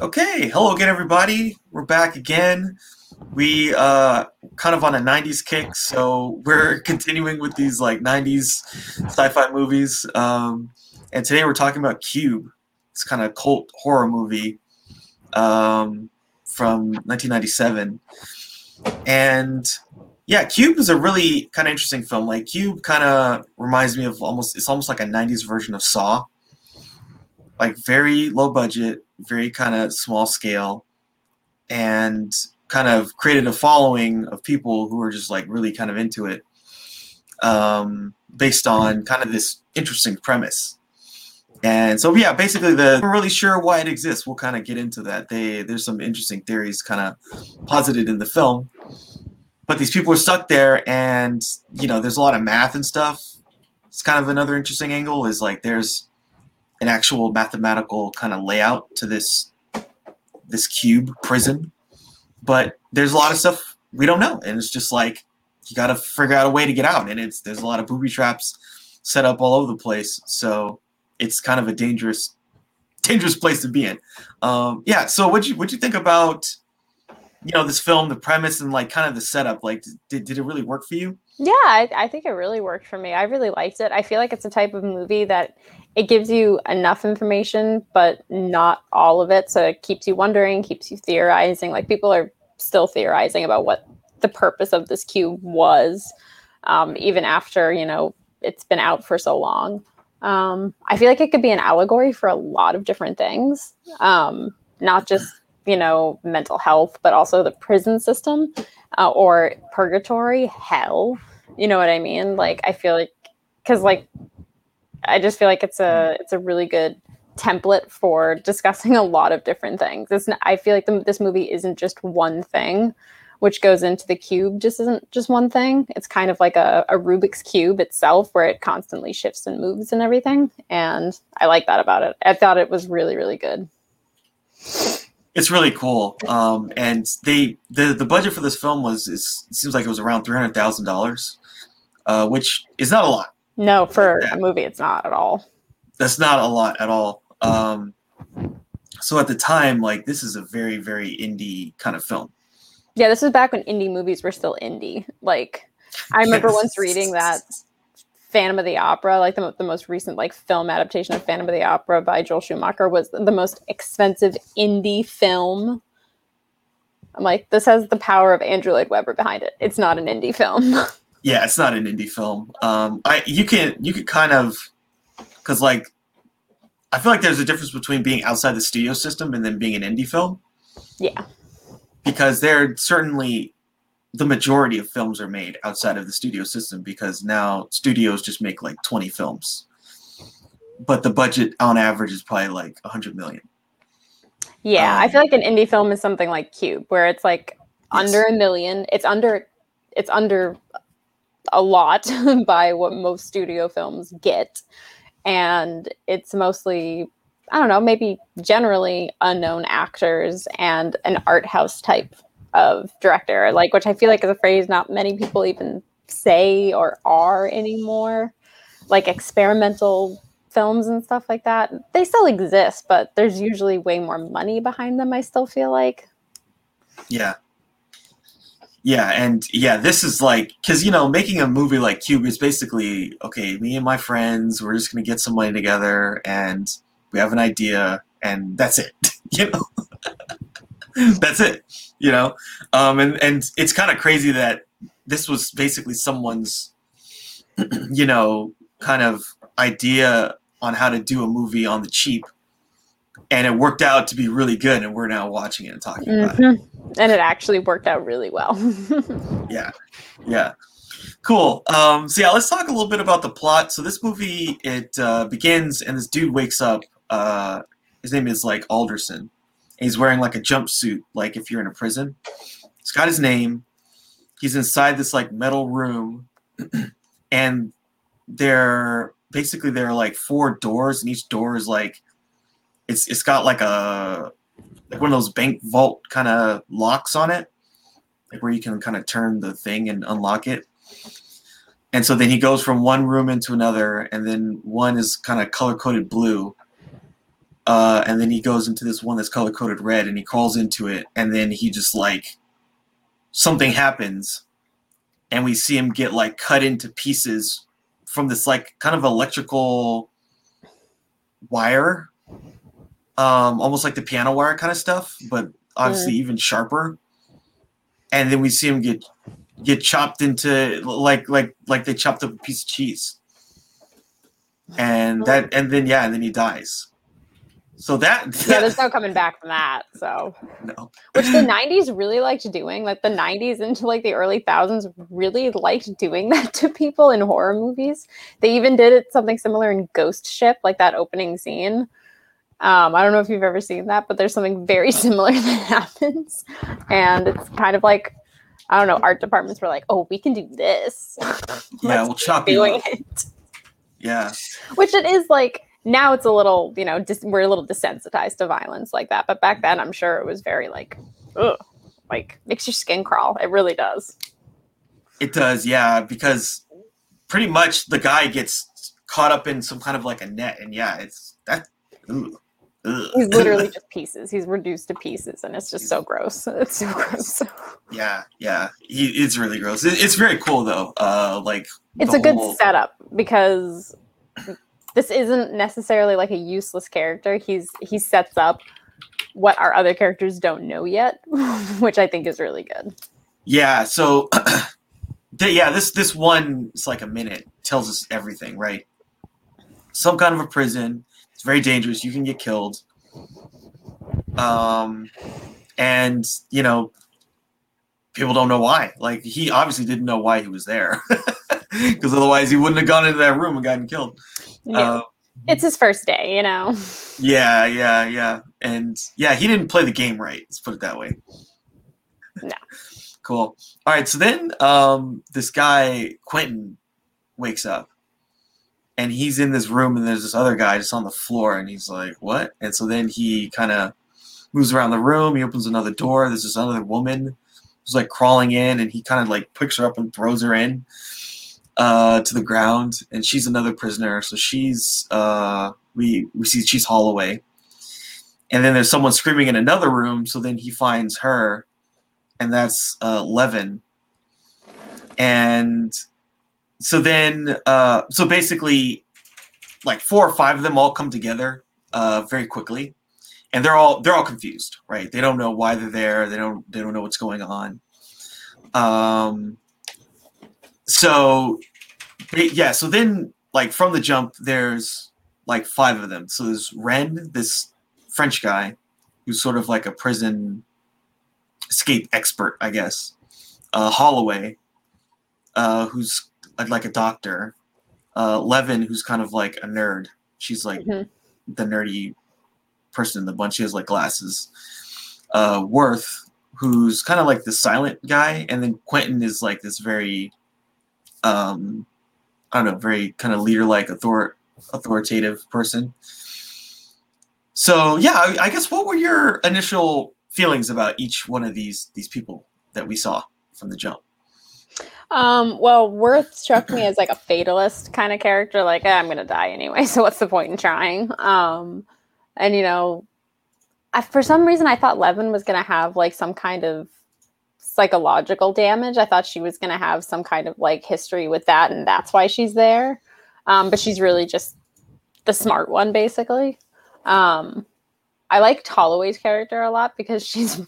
Okay, hello again, everybody. We're back again. We uh, kind of on a '90s kick, so we're continuing with these like '90s sci-fi movies. Um, and today we're talking about Cube. It's kind of cult horror movie um, from 1997, and yeah, Cube is a really kind of interesting film. Like Cube kind of reminds me of almost it's almost like a '90s version of Saw. Like very low budget, very kind of small scale, and kind of created a following of people who are just like really kind of into it, um, based on kind of this interesting premise. And so yeah, basically the I'm really sure why it exists. We'll kind of get into that. They there's some interesting theories kind of posited in the film but these people are stuck there and you know there's a lot of math and stuff it's kind of another interesting angle is like there's an actual mathematical kind of layout to this this cube prison but there's a lot of stuff we don't know and it's just like you got to figure out a way to get out and it's there's a lot of booby traps set up all over the place so it's kind of a dangerous dangerous place to be in. Um, yeah so what you what you think about you know this film the premise and like kind of the setup? Like did, did it really work for you? Yeah I, I think it really worked for me. I really liked it. I feel like it's a type of movie that it gives you enough information but not all of it so it keeps you wondering keeps you theorizing like people are still theorizing about what the purpose of this cube was um, even after you know it's been out for so long um, i feel like it could be an allegory for a lot of different things um, not just you know, mental health, but also the prison system uh, or purgatory, hell. You know what I mean? Like, I feel like, because like, I just feel like it's a it's a really good template for discussing a lot of different things. It's, I feel like the, this movie isn't just one thing, which goes into the cube. Just isn't just one thing. It's kind of like a, a Rubik's cube itself, where it constantly shifts and moves and everything. And I like that about it. I thought it was really really good it's really cool. Um, and they the the budget for this film was is, it seems like it was around three hundred thousand uh, dollars, which is not a lot. No, for a movie, it's not at all. That's not a lot at all. Um, so at the time, like this is a very very indie kind of film. Yeah, this was back when indie movies were still indie. Like I remember once reading that Phantom of the Opera, like the, the most recent like film adaptation of Phantom of the Opera by Joel Schumacher, was the most expensive indie film. I'm like, this has the power of Andrew Lloyd Webber behind it. It's not an indie film. yeah, it's not an indie film. Um, I you can you could kind of because like I feel like there's a difference between being outside the studio system and then being an indie film. Yeah. Because there certainly the majority of films are made outside of the studio system because now studios just make like 20 films but the budget on average is probably like 100 million yeah um, i feel like an indie film is something like cube where it's like yes. under a million it's under it's under a lot by what most studio films get and it's mostly i don't know maybe generally unknown actors and an art house type of director, like which I feel like is a phrase not many people even say or are anymore. Like experimental films and stuff like that, they still exist, but there's usually way more money behind them. I still feel like. Yeah. Yeah, and yeah, this is like because you know making a movie like Cube is basically okay. Me and my friends, we're just gonna get some money together, and we have an idea, and that's it. you know, that's it you know um, and and it's kind of crazy that this was basically someone's you know kind of idea on how to do a movie on the cheap and it worked out to be really good and we're now watching it and talking mm-hmm. about it mm-hmm. and it actually worked out really well yeah yeah cool um, so yeah let's talk a little bit about the plot so this movie it uh, begins and this dude wakes up uh, his name is like alderson he's wearing like a jumpsuit, like if you're in a prison. It's got his name. He's inside this like metal room, and there basically there are like four doors, and each door is like it's it's got like a like one of those bank vault kind of locks on it, like where you can kind of turn the thing and unlock it. And so then he goes from one room into another, and then one is kind of color coded blue, uh, and then he goes into this one that's color coded red, and he crawls into it, and then he just like something happens, and we see him get like cut into pieces from this like kind of electrical wire, um, almost like the piano wire kind of stuff, but obviously Mm. even sharper. And then we see him get get chopped into like like like they chopped up a piece of cheese. And that and then yeah, and then he dies. So that yeah, there's no coming back from that. So, no. which the 90s really liked doing. Like the 90s into like the early thousands really liked doing that to people in horror movies. They even did it something similar in Ghost Ship, like that opening scene. Um, I don't know if you've ever seen that, but there's something very similar that happens, and it's kind of like I don't know. Art departments were like, "Oh, we can do this." Yeah, we'll chop you doing it. Yeah. which it is like now it's a little you know dis- we're a little desensitized to violence like that but back then i'm sure it was very like ugh, like makes your skin crawl it really does It does, yeah, because pretty much the guy gets caught up in some kind of like a net, and yeah, it's that. Ugh. He's literally just pieces he's reduced to pieces and it's just so gross it's so gross yeah, yeah, he, it's really gross. It, it's very cool though. Uh, like it's a good whole- setup because this isn't necessarily like a useless character he's he sets up what our other characters don't know yet which i think is really good Yeah, so yeah, this this one it's like a minute tells us everything, right? Some kind of a prison. It's very dangerous. You can get killed. Um, and you know, people don't know why. Like he obviously didn't know why he was there, because otherwise he wouldn't have gone into that room and gotten killed. yeah. Uh, it's his first day you know yeah, yeah, yeah, and yeah, he didn't play the game right. Let's put it that way. No. Cool. All right. So then, um, this guy Quentin wakes up, and he's in this room, and there's this other guy just on the floor, and he's like, "What?" And so then he kind of moves around the room. He opens another door. There's this other woman who's like crawling in, and he kind of like picks her up and throws her in uh, to the ground, and she's another prisoner. So she's uh, we we see she's Holloway, and then there's someone screaming in another room. So then he finds her, and that's uh, Leaven, and so then uh, so basically, like four or five of them all come together uh, very quickly, and they're all they're all confused, right? They don't know why they're there. They don't they don't know what's going on. Um, so yeah, so then like from the jump, there's like five of them. So there's Rennes, this French guy, who's sort of like a prison escape expert, I guess. Uh, Holloway, uh, who's like a doctor. Uh, Leaven, who's kind of like a nerd. She's like Mhm. the nerdy person in the bunch. She has like glasses. Uh, Worth, who's kind of like the silent guy, and then Quentin is like this very, um, I don't know, very kind of leader-like, author- authoritative person. So yeah, I, I guess what were your initial feelings about each one of these these people that we saw from the jump? Um, well, Worth struck me as like a fatalist kind of character, like, "Eh, I'm gonna die anyway, so what's the point in trying? Um, and you know, I, for some reason I thought Leaven was gonna have like some kind of psychological damage. I thought she was gonna have some kind of like history with that, and that's why she's there. Um, but she's really just the smart one, basically. Um, I liked Holloway's character a lot because she's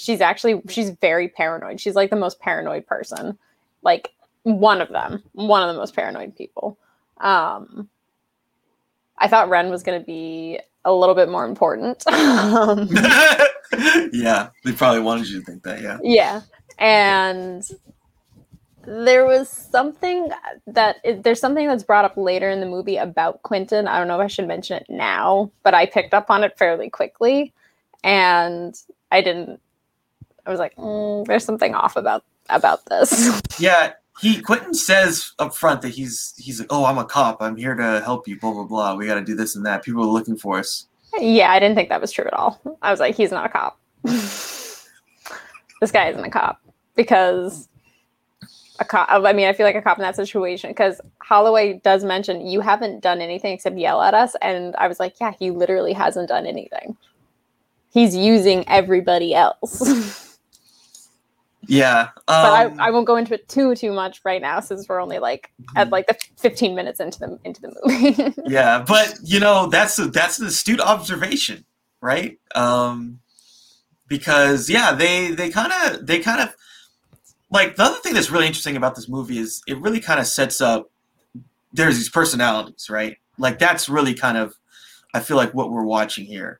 she's actually she's very paranoid. She's like the most paranoid person like one of them, one of the most paranoid people. Um, I thought Rennes was going to be a little bit more important. um, yeah, they probably wanted you to think that. Yeah. yeah, and there was something that there's something that's brought up later in the movie about Quentin. I don't know if I should mention it now, but I picked up on it fairly quickly, and I didn't. I was like, mm, "There's something off about about this." Yeah, he Quentin says up front that he's he's like, oh, I'm a cop. I'm here to help you. Blah blah blah. We got to do this and that. People are looking for us. Yeah, I didn't think that was true at all. I was like, he's not a cop. this guy isn't a cop because a cop. I mean, I feel like a cop in that situation because Holloway does mention you haven't done anything except yell at us, and I was like, yeah, he literally hasn't done anything. He's using everybody else. yeah, um, but I, I won't go into it too too much right now since we're only like at Mhm. like the 15 minutes into the into the movie. yeah, but you know that's a, that's an astute observation, right? Um, because yeah, they they kind of they kind of like the other thing that's really interesting about this movie is it really kind of sets up there's these personalities, right? Like that's really kind of I feel like what we're watching here.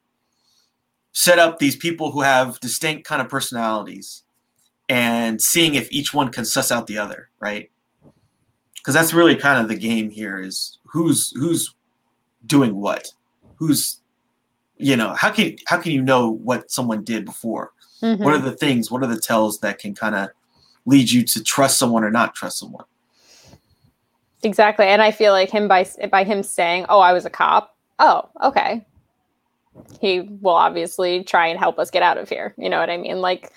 Set up these people who have distinct kind of personalities and seeing if each one can suss out the other, right? Because that's really kind of the game here is who's who's doing what? Who's you know, how can how can you know what someone did before? Mhm. What are the things, what are the tells that can kind of lead you to trust someone or not trust someone? Exactly, and I feel like him by by him saying, "Oh, I was a cop." Oh, okay. He will obviously try and help us get out of here. You know what I mean? Like,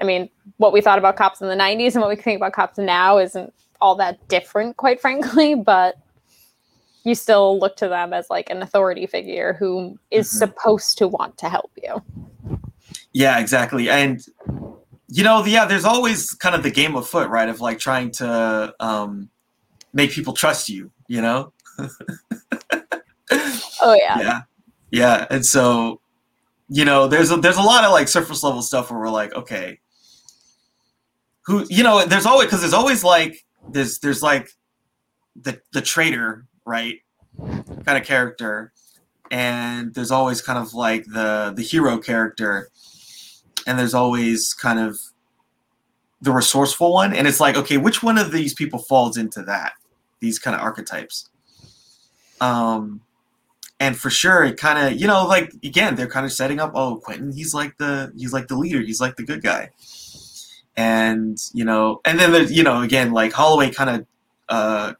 I mean, what we thought about cops in the '90s and what we think about cops now isn't all that different, quite frankly. But you still look to them as like an authority figure who is Mhm. supposed to want to help you. Yeah, exactly. And you know, yeah, there's always kind of the game of foot, right? Of like trying to um, make people trust you, you know? Oh yeah, yeah yeah and so you know there's a there's a lot of like surface level stuff where we're like okay who you know there's always because there's always like there's there's like the the traitor right kind of character. And there's always kind of like the the hero character. And there's always kind of the resourceful one. And it's like okay which one of these people falls into that these kind of archetypes? Um and for sure it kind of you know like again they're kind of setting up oh quentin he's like the he's like the leader he's like the good guy and you know and then there's you know again like holloway kind of uh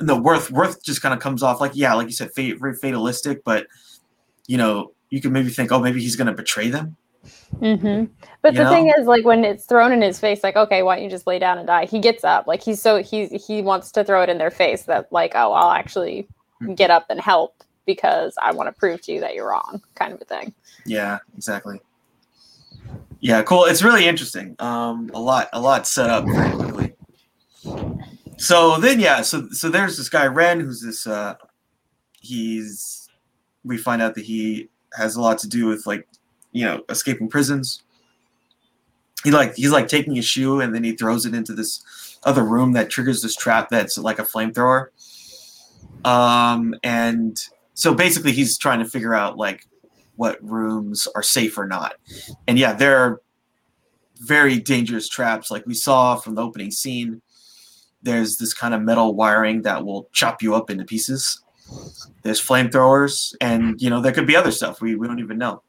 no worth worth just kind of comes off like yeah like you said fate, very fatalistic but you know you can maybe think oh maybe he's gonna betray them Mm-hmm. But You the thing is, like when it's thrown in his face, like, okay, why don't you just lay down and die? He gets up, like he's so he's he wants to throw it in their face that like, oh, I'll actually Hmm. get up and help because I want to prove to you that you're wrong, kind of a thing. yeah exactly yeah cool. It's really interesting. Um a lot a lot set up very quickly so then yeah so so there's this guy rennes who's this uh he's we find out that he has a lot to do with like you know escaping prisons. He like he's like taking a shoe and then he throws it into this other room that triggers this trap that's like a flamethrower. Um and so basically he's trying to figure out like what rooms are safe or not. And yeah there are very dangerous traps. Like we saw from the opening scene there's this kind of metal wiring that will chop you up into pieces. There's flamethrowers and you know there could be other stuff. We, we don't even know.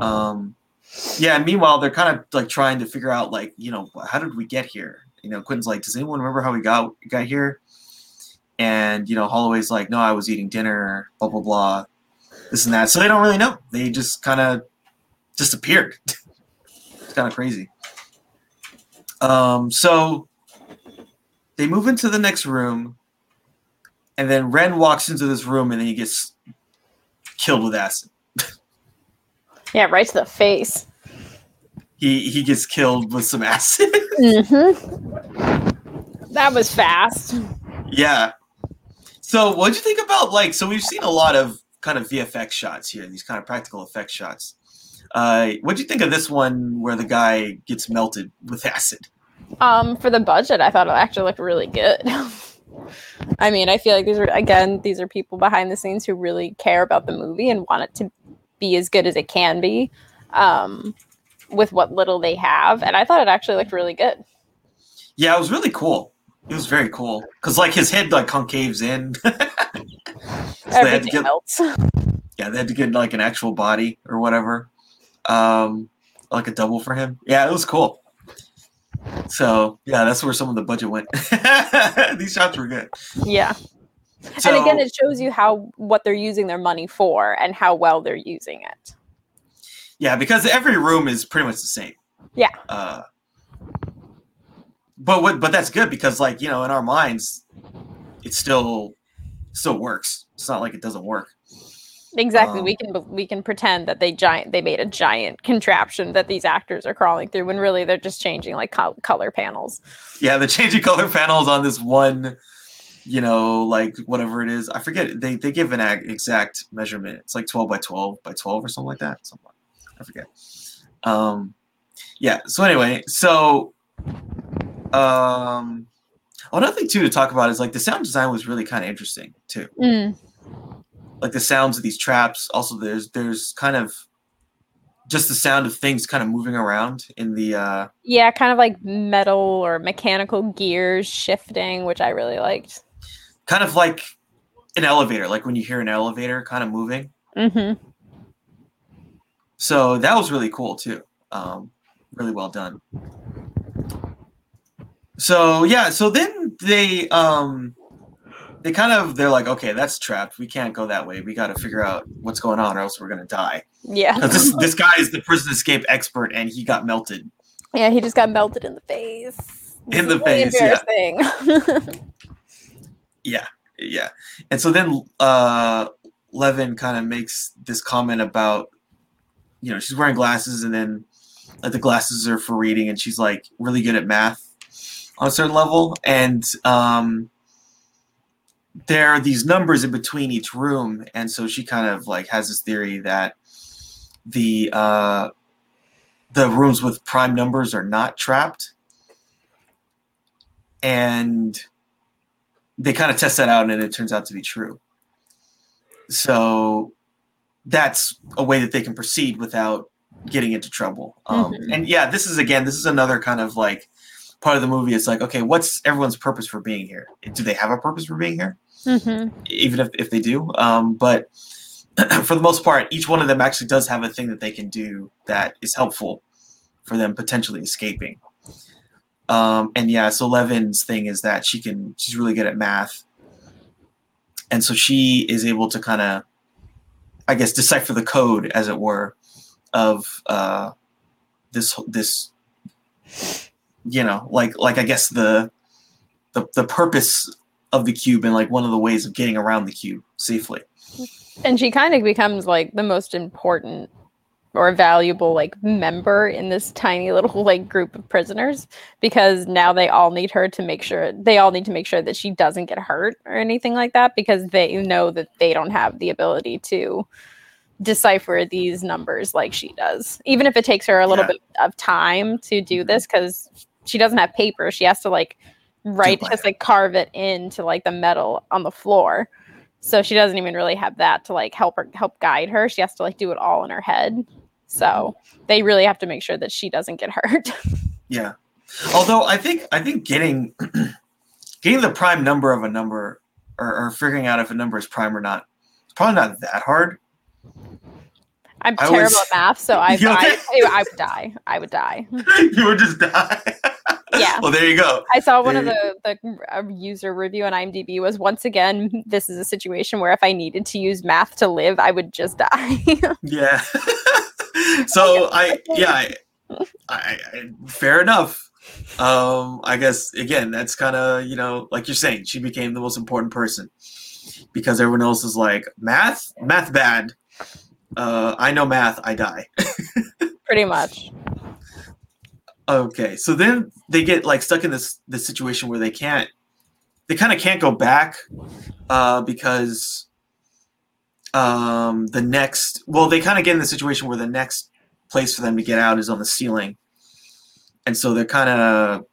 Um yeah and meanwhile they're kind of like trying to figure out like you know how did we get here? You know quentin's like does anyone remember how we got got here? And you know holloway's like no i was eating dinner blah blah blah this and that. So they don't really know. They just kind of disappeared. It's kind of crazy. Um so they move into the next room and then rennes walks into this room and then he gets killed with acid. Yeah, right to the face. he he gets killed with some acid. Hmm That was fast. yeah. So what'd you think about like so we've seen a lot of kind of vfx shots here these kind of practical effect shots uh what do you think of this one where the guy gets melted with acid Um, for the budget, I thought it actually looked really good. I mean, I feel like these are again, these are people behind the scenes who really care about the movie and want it to be as good as it can be, um, with what little they have. And I thought it actually looked really good. yeah it was really cool it was very cool because like his head like concaves in So they had to Everything get- else. yeah, they had to get like an actual body or whatever, um, like a double for him. Yeah, it was cool. So yeah, that's where some of the budget went. These shots were good. Yeah. So, and again, it shows you how what they're using their money for and how well they're using it. yeah, because every room is pretty much the same. Yeah. Uh, but what but that's good because like you know in our minds it's still still works. It's not like it doesn't work. Exactly. Um, we can we can pretend that they giant they made a giant contraption that these actors are crawling through when really they're just changing like col- color panels. yeah the changing color panels on this one you know like whatever it is. I forget they they give an ag- exact measurement. It's like 12 by 12 by 12 or something like that. Something i forget. Um yeah. So anyway so um another thing too to talk about is like the sound design was really kind of interesting too Mm. like the sounds of these traps. Also, there's there's kind of just the sound of things kind of moving around in the uh Yeah, kind of like metal or mechanical gears shifting, which I really liked. kind of like an elevator, like when you hear an elevator kind of moving. mm-hmm. So that was really cool too. Um, really well done. So yeah, so then they um they kind of they're like, okay, that's trapped. We can't go that way. We got to figure out what's going on, or else we're gonna die. Yeah. this this guy is the prison escape expert, and he got melted. yeah, he just got melted in the face. In the really face, yeah. Yeah, yeah. And so then uh Leaven kind of makes this comment about you know, she's wearing glasses and then like the glasses are for reading and she's like really good at math on a certain level and um there are these numbers in between each room and so she kind of like has this theory that the uh the rooms with prime numbers are not trapped and they kind of test that out and it turns out to be true so that's a way that they can proceed without getting into trouble um, Mhm. and yeah this is again this is another kind of like part of the movie it's like okay what's everyone's purpose for being here? Do they have a purpose for being here? Hmm even if, if they do um, but for the most part each one of them actually does have a thing that they can do that is helpful for them potentially escaping. Um, and yeah so leaven's thing is that she can she's really good at math. And so she is able to kind of i guess decipher the code as it were of uh, this this you know like like i guess the the, the purpose of the cube and like one of the ways of getting around the cube safely And she kind of becomes like the most important or valuable like member in this tiny little like group of prisoners because now they all need her to make sure they all need to make sure that she doesn't get hurt or anything like that because they know that they don't have the ability to decipher these numbers like she does even if it takes her a little Yeah. bit of time to do Mhm. this because she doesn't have paper she has to like write just like carve it into like the metal on the floor so she doesn't even really have that to like help her help guide her she has to like do it all in her head so they really have to make sure that she doesn't get hurt Yeah. Although I think I think getting getting the prime number of a number or, or figuring out if a number is prime or not, it's probably not that hard. i'm I terrible was- at math so I? I, I would die i would die you would just die. Yeah. Well, there you go. I saw one of the the uh, user review on IMDb was once again this is a situation where if I needed to use math to live, I would just die. Yeah. so I yeah I, I, I fair enough. Um, I guess again that's kind of you know like you're saying she became the most important person because everyone else is like math math bad. Uh, I know math. I die. Pretty much. Okay, so then they get like stuck in this this situation where they can't, they kind of can't go back, uh, because, um, the next, well, they kind of get in the situation where the next place for them to get out is on the ceiling, and so they're kind of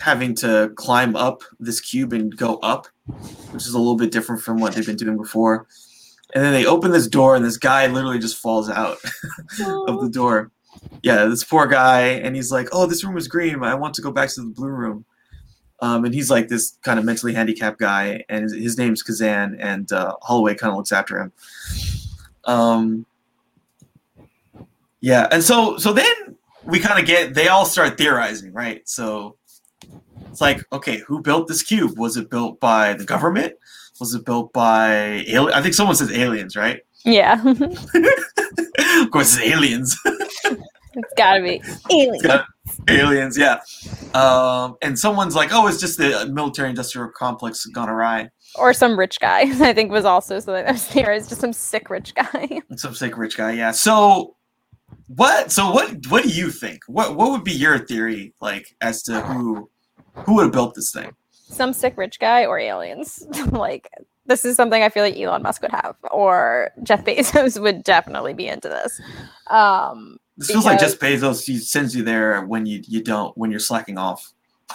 having to climb up this cube and go up, which is a little bit different from what they've been doing before. And then they open this door, and this guy literally just falls out of the door. Yeah, this poor guy, and he's like, "Oh, this room is green. I want to go back to the blue room." Um, and he's like this kind of mentally handicapped guy, and his, his name's Kazan, and uh, Holloway kind of looks after him. Um, yeah, and so so then we kind of get they all start theorizing, right? So it's like, okay, who built this cube? Was it built by the government? Was it built by alien? I think someone says aliens, right? Yeah. of course, it's aliens. it's gotta be alien. Yeah. aliens yeah Um, and someone's like, "Oh, it's just the military-industrial complex gone awry." Or some rich guy, I think was also so that was there. It's just some sick rich guy. Some sick rich guy, yeah. So, what? So what? What do you think? What What would be your theory, like, as to who who would have built this thing? Some sick rich guy or aliens. like this is something I feel like Elon Musk would have, or Jeff Bezos would definitely be into this. Um, This feels like just Bezos. He sends you there when you you don't when you're slacking off.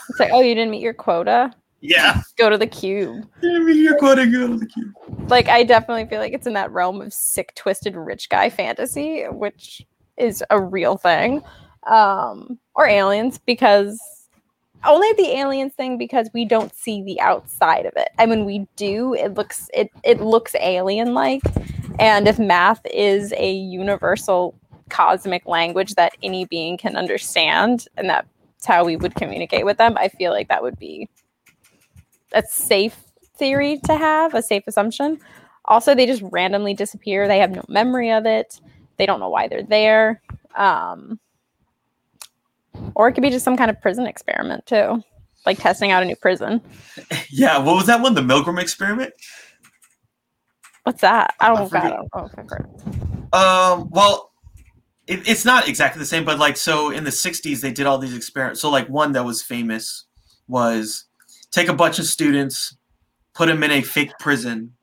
it's like, oh, you didn't meet your quota. Yeah, Go to the cube. you're quoting go to the cube. Like I definitely feel like it's in that realm of sick, twisted rich guy fantasy, which is a real thing. Um, or aliens, because only the aliens thing because we don't see the outside of it. And when we do, it looks it it looks alien like. And if math is a universal cosmic language that any being can understand, and that's how we would communicate with them, I feel like that would be a safe theory to have, a safe assumption. Also, they just randomly disappear. They have no memory of it. They don't know why they're there. Um, or it could be just some kind of prison experiment too, like testing out a new prison. Yeah, what was that one? The Milgram experiment. What's that? I I don't, I forget. don't know. Um, well, it, it's not exactly the same, but like, so in the 60s, they did all these experiments. So, like, one that was famous was take a bunch of students, put them in a fake prison,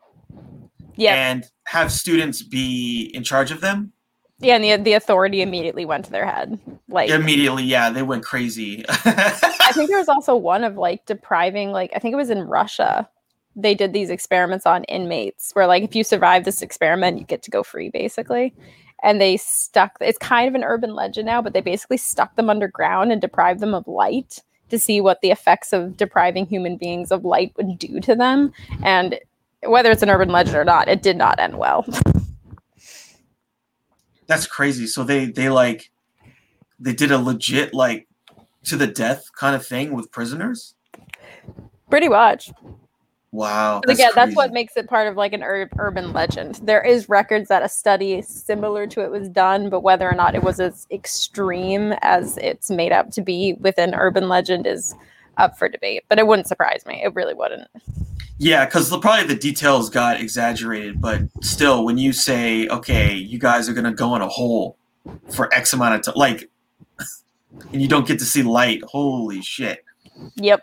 Yeah, and have students be in charge of them. yeah, and the the authority immediately went to their head. Like Immediately, yeah, they went crazy. I think there was also one of like depriving, like I think it was in Russia. They did these experiments on inmates where like if you survive this experiment, you get to go free basically. And they stuck it's kind of an urban legend now, but they basically stuck them underground and deprived them of light to see what the effects of depriving human beings of light would do to them. And whether it's an urban legend or not, it did not end well. That's crazy. So they they like they did a legit like to the death kind of thing with prisoners. Pretty much. Wow. But again, that's what makes it part of like an ur- urban legend. There is records that a study similar to it was done, but whether or not it was as extreme as it's made up to be within urban legend is up for debate. But it wouldn't surprise me. It really wouldn't. Yeah, because probably the details got exaggerated, but still, when you say, "Okay, you guys are gonna go in a hole for X amount of time," like, and you don't get to see light, holy shit! Yep.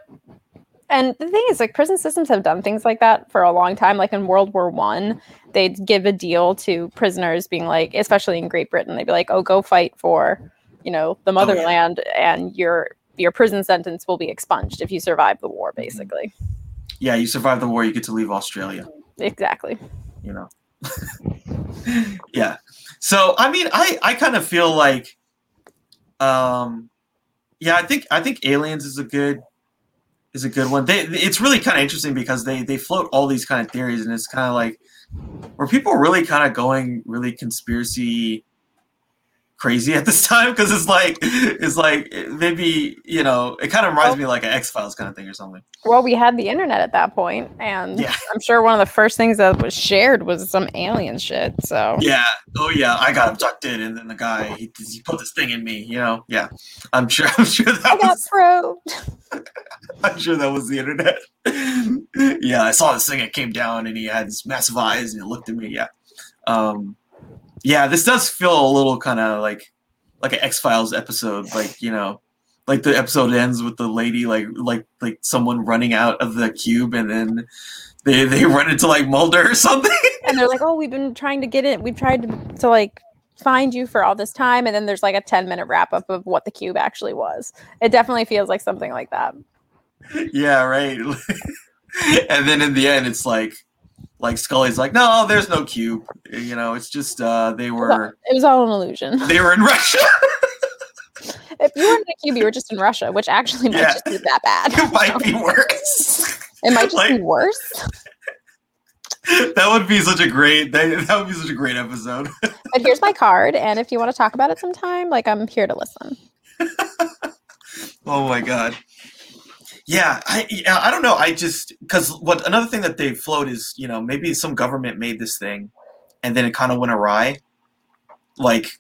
And the thing is, like prison systems have done things like that for a long time. Like in World War One, they'd give a deal to prisoners, being like, especially in Great Britain, they'd be like, "Oh, go fight for, you know, the yeah. motherland, and your your prison sentence will be expunged if you survive the war." Basically, Yeah, you survive the war, you get to leave Australia. exactly. You know. yeah. So I mean, I I kind of feel like, um, yeah, I think I think Aliens is a good is a good one. They it's really kind of interesting because they they float all these kind of theories, and it's kind of like were people really kind of going really conspiracy crazy at this time because it's like it's like maybe you know it kind of reminds me of like an X Files kind of thing or something. Well, we had the internet at that point, and Yeah. I'm sure one of the first things that was shared was some alien shit. So Yeah. Oh yeah. I got abducted, and then the guy he, he put this thing in me. You know. Yeah. I'm sure. I'm sure that I got was. probed. I'm sure that was the internet. yeah. I saw this thing. It came down, and he had these massive eyes, and it looked at me. Yeah. Um. Yeah. This does feel a little kind of like like an X Files episode. Like you know. Like the episode ends with the lady like like like someone running out of the cube and then they they run into like Mulder or something. and they're like, "Oh, we've been trying to get it. We've tried to, to like find you for all this time." And then there's like a 10 minute wrap up of what the cube actually was. It definitely feels like something like that. yeah, right. and then in the end, it's like, like Scully's like, no, there's no cube. You know, it's just uh, they were It was all an illusion. they were in Russia. if you were in the cube, you were just in Russia, which actually might Yeah. just be that bad. it might be worse. It might just be worse. that would be such a great. That, that would be such a great episode. But here's my card, and if you want to talk about it sometime, like I'm here to listen. oh my god. Yeah, I I don't know. I just because what another thing that they float is you know maybe some government made this thing, and then it kind of went awry. Like,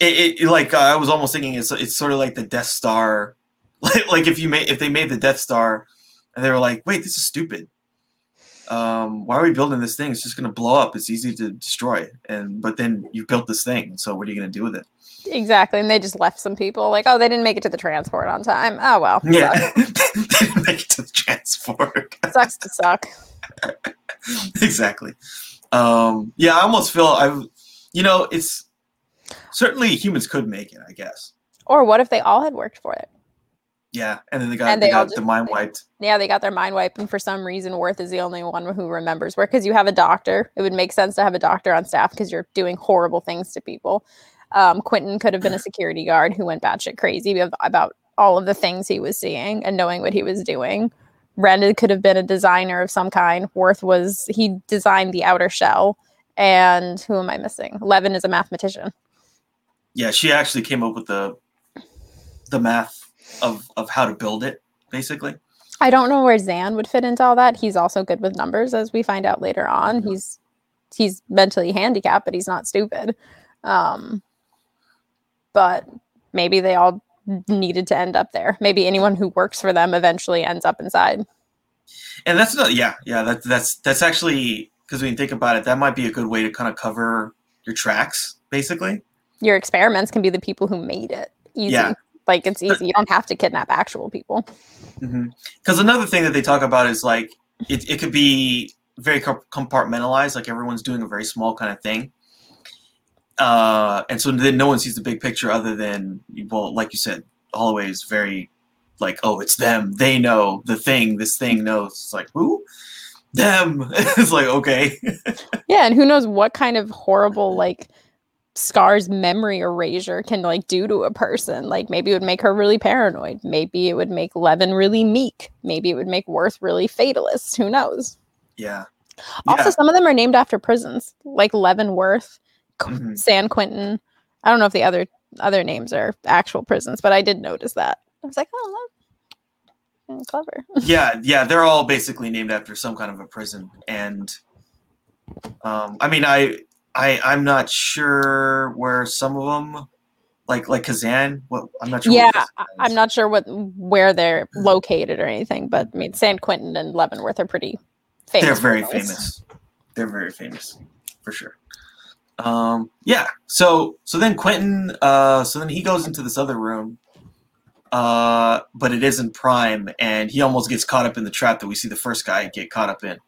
it, it like uh, I was almost thinking it's it's sort of like the Death Star, like, like if you made if they made the Death Star, and they were like, wait, this is stupid. Um, why are we building this thing? It's just gonna blow up. It's easy to destroy. And but then you built this thing, so what are you gonna do with it? Exactly. And they just left some people like, oh, they didn't make it to the transport on time. Oh well. Yeah, they didn't make it to the transport. Sucks to suck. exactly. Um, yeah, I almost feel I, you know, it's certainly humans could make it, I guess. Or what if they all had worked for it? Yeah, and then they got And they, they got the mind wiped. Yeah, they got their mind wiped, and for some reason, Worth is the only one who remembers. Where because you have a doctor, it would make sense to have a doctor on staff because you're doing horrible things to people. Um, Quentin could have been a security guard who went batshit crazy about all of the things he was seeing and knowing what he was doing. Brenda could have been a designer of some kind. Worth was he designed the outer shell, and who am I missing? Leaven is a mathematician. Yeah, she actually came up with the the math of of how to build it, basically. I don't know where Zan would fit into all that. He's also good with numbers, as we find out later on. He's he's mentally handicapped, but he's not stupid. Um, but maybe they all needed to end up there. Maybe anyone who works for them eventually ends up inside. And that's not yeah, yeah, that that's that's actually because when you think about it, that might be a good way to kind of cover your tracks, basically. Your experiments can be the people who made it. Easy. Yeah. Like it's easy. You don't have to kidnap actual people. Mm-hmm. Because another thing that they talk about is like it, it could be very compartmentalized, like everyone's doing a very small kind of thing. Uh, and so then no one sees the big picture other than, well, like you said, Holloway is very like, oh, it's them. They know the thing. This thing knows. It's like, who? Them. it's like, okay. Yeah, and who knows what kind of horrible like Scar's memory erasure can like do to a person. Like maybe it would make her really paranoid. Maybe it would make Leaven really meek. Maybe it would make Worth really fatalist. Who knows? yeah. Also, Yeah. some of them are named after prisons, like Leavenworth, Mhm. San Quentin. I don't know if the other other names are actual prisons, but I did notice that. I was like, oh, that- mm, clever. yeah, yeah, they're all basically named after some kind of a prison, and um, I mean, I, I, I'm not sure where some of them, like like Kazan. What I'm not sure. yeah, what I- is. I'm not sure what where they're located or anything, but I mean, San Quentin and Leavenworth are pretty famous. They're very famous. They're very famous, for sure. Um, yeah. So so then Quentin, uh, so then he goes into this other room, uh, but it isn't Prime, and he almost gets caught up in the trap that we see the first guy get caught up in.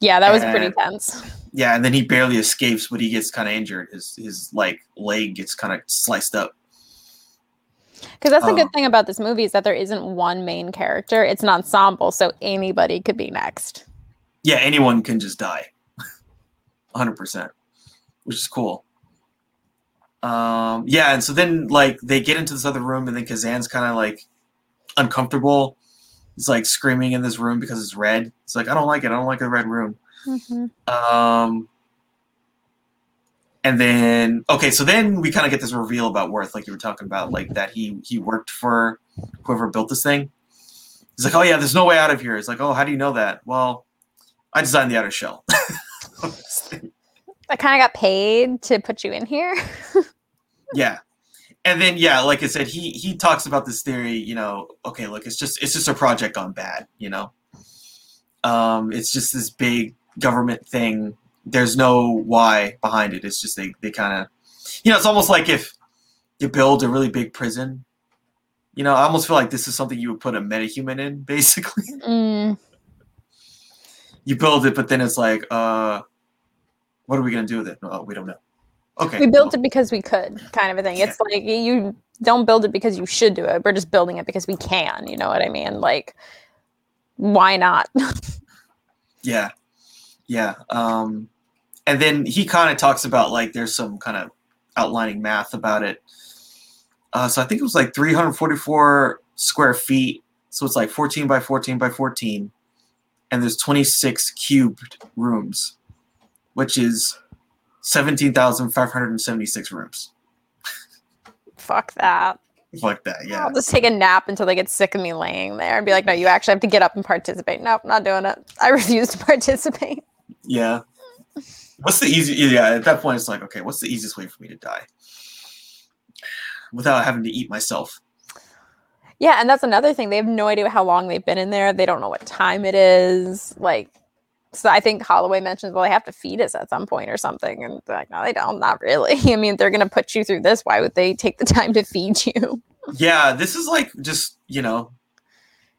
Yeah, that was pretty tense. Yeah, and then he barely escapes, but he gets kind of injured. His his like leg gets kind of sliced up. Because that's the Um, good thing about this movie is that there isn't one main character; it's an ensemble, so anybody could be next. Yeah, anyone can just die, hundred percent, which is cool. Um, yeah, and so then like they get into this other room, and then Kazan's kind of like uncomfortable. He's like screaming in this room because it's red. It's like I don't like it. I don't like the red room. Um, and then okay, so then we kind of get this reveal about Worth, like you were talking about, like that he he worked for whoever built this thing. He's like, oh yeah, there's no way out of here. It's like, oh, how do you know that? Well, I designed the outer shell. I kind of got paid to put you in here. yeah, and then yeah, like I said, he he talks about this theory. You know, okay, look, it's just it's just a project gone bad. You know, um, it's just this big government thing. There's no why behind it. It's just they they kind of, you know, it's almost like if you build a really big prison. You know, I almost feel like this is something you would put a metahuman in, basically. Mm, you build it, but then it's like, uh, what are we gonna do with it? Oh, we don't know. Okay, we built well, it because we could, kind of a thing. It's like you don't build it because you should do it. We're just building it because we can. You know what I mean? Like, why not? Yeah, yeah. Um, and then he kind of talks about like there's some kind of outlining math about it. Uh, so I think it was like 344 square feet. So it's like 14 by 14 by 14, and there's 26 cubed rooms, which is 17,576 rooms. Fuck that. Fuck that, yeah. I'll just take a nap until they get sick of me laying there and be like, no, you actually have to get up and participate. Nope, not doing it. I refuse to participate. Yeah. What's the easy? Yeah, at that point, it's like, okay, what's the easiest way for me to die without having to eat myself? Yeah, and that's another thing. They have no idea how long they've been in there. They don't know what time it is. Like, so I think Holloway mentions, well, they have to feed us at some point or something. And they're like, no, they don't. Not really. I mean, they're going to put you through this. Why would they take the time to feed you? Yeah, this is like just, you know,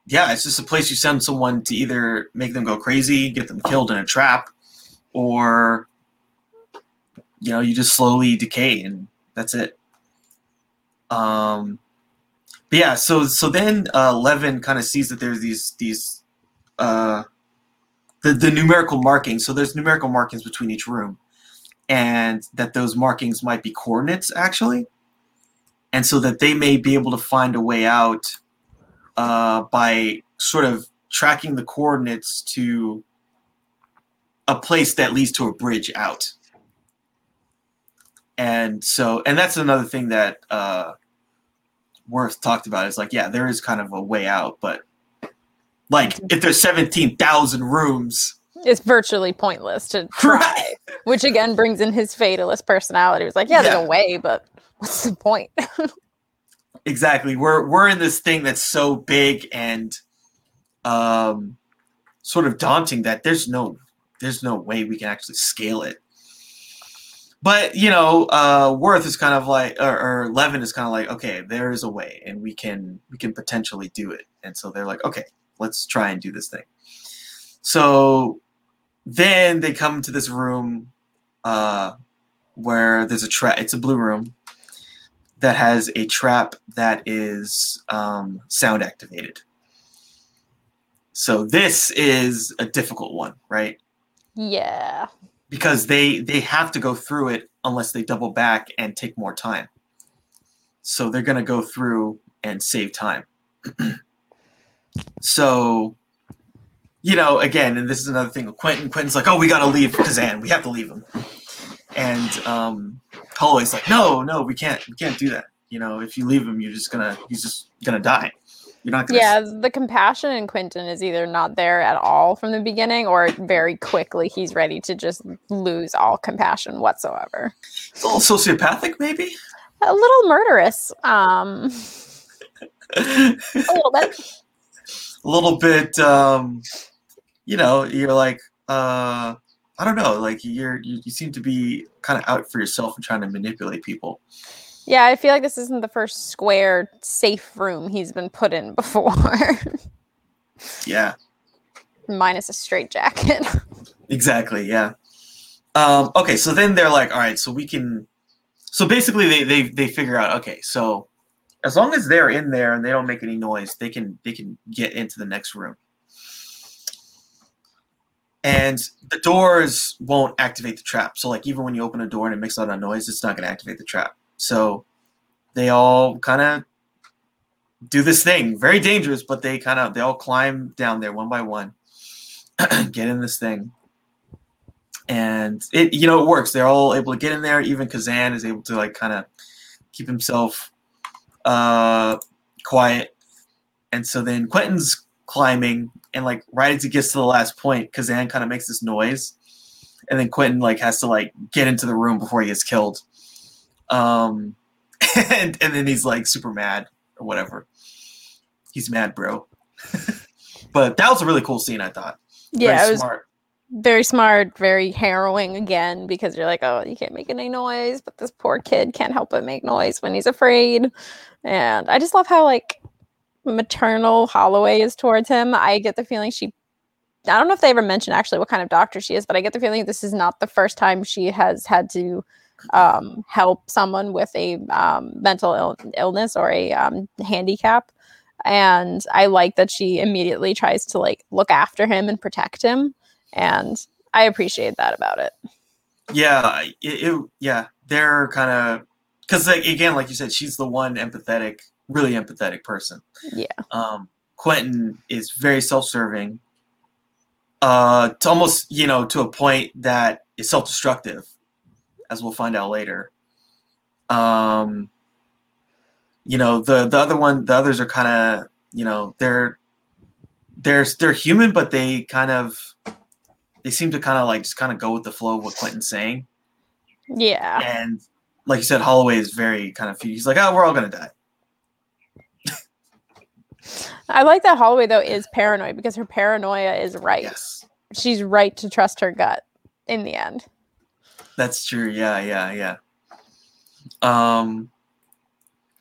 yeah, it's just a place you send someone to either make them go crazy, get them killed in a trap, or, you know, you just slowly decay and that's it. Um, but yeah, so so then uh, Leaven kind of sees that there's these these uh, the the numerical markings. So there's numerical markings between each room, and that those markings might be coordinates actually, and so that they may be able to find a way out uh, by sort of tracking the coordinates to a place that leads to a bridge out. And so, and that's another thing that uh, Worth talked about is like, yeah, there is kind of a way out, but like if there's 17,000 rooms, it's virtually pointless to try, right. which again brings in his fatalist personality. It's like, yeah, there's yeah. a way, but what's the point? exactly. We're we're in this thing that's so big and um sort of daunting that there's no there's no way we can actually scale it but you know, uh, Worth is kind of like, or, or Leaven is kind of like, okay, there is a way, and we can we can potentially do it. And so they're like, okay, let's try and do this thing. So then they come to this room uh, where there's a trap. It's a blue room that has a trap that is um, sound activated. So this is a difficult one, right? Yeah because they they have to go through it unless they double back and take more time. So they're going to go through and save time. so, you know, again, and this is another thing. Quentin Quentin's like, "Oh, we got to leave Kazan. We have to leave him." And um, Holloway's like, "No, no, we can't. We can't do that. You know, if you leave him, you're just gonna he's just gonna die." You're not yeah, the compassion in Quentin is either not there at all from the beginning or very quickly he's ready to just lose all compassion whatsoever. It's a little sociopathic, maybe? A little murderous. Um a little bit. A little bit um you know, you're like uh I don't know, like you're you, you seem to be kind of out for yourself and trying to manipulate people. Yeah, I feel like this isn't the first square safe room he's been put in before. yeah. Minus a straight jacket. exactly, yeah. Um, okay, so then they're like, all right, so we can so basically they, they they figure out, okay, so as long as they're in there and they don't make any noise, they can they can get into the next room. And the doors won't activate the trap. So like even when you open a door and it makes a lot of noise, it's not gonna activate the trap. So they all kind of do this thing, very dangerous, but they kind of they all climb down there one by one, get in this thing, and it you know it works. They're all able to get in there. Even Kazan is able to like kind of keep himself uh, quiet, and so then Quentin's climbing, and like right as he gets to the last point, Kazan kind of makes this noise, and then Quentin like has to like get into the room before he gets killed. Um, and and then he's like super mad or whatever. He's mad, bro. but that was a really cool scene, I thought. Yeah, very it was smart. Very smart, very harrowing again because you're like, oh, you can't make any noise, but this poor kid can't help but make noise when he's afraid. And I just love how like maternal Holloway is towards him. I get the feeling she I don't know if they ever mentioned actually what kind of doctor she is, but I get the feeling this is not the first time she has had to um, help someone with a um, mental Ill- illness or a um, handicap and i like that she immediately tries to like look after him and protect him and i appreciate that about it. Yeah it, it yeah they're kind of because like, again like you said she's the one empathetic really empathetic person. Yeah. Um quentin is very self-serving uh to almost you know to a point that is self-destructive as we'll find out later. Um, you know, the the other one, the others are kind of, you know, they're they're they're human, but they kind of they seem to kind of like just kind of go with the flow of what Quentin's saying. Yeah. And like you said, Holloway is very kind of he's like, oh, we're all gonna die. I like that Holloway though is paranoid because her paranoia is right. Yes, She's right to trust her gut in the end. that's true. Yeah, yeah, yeah. Um,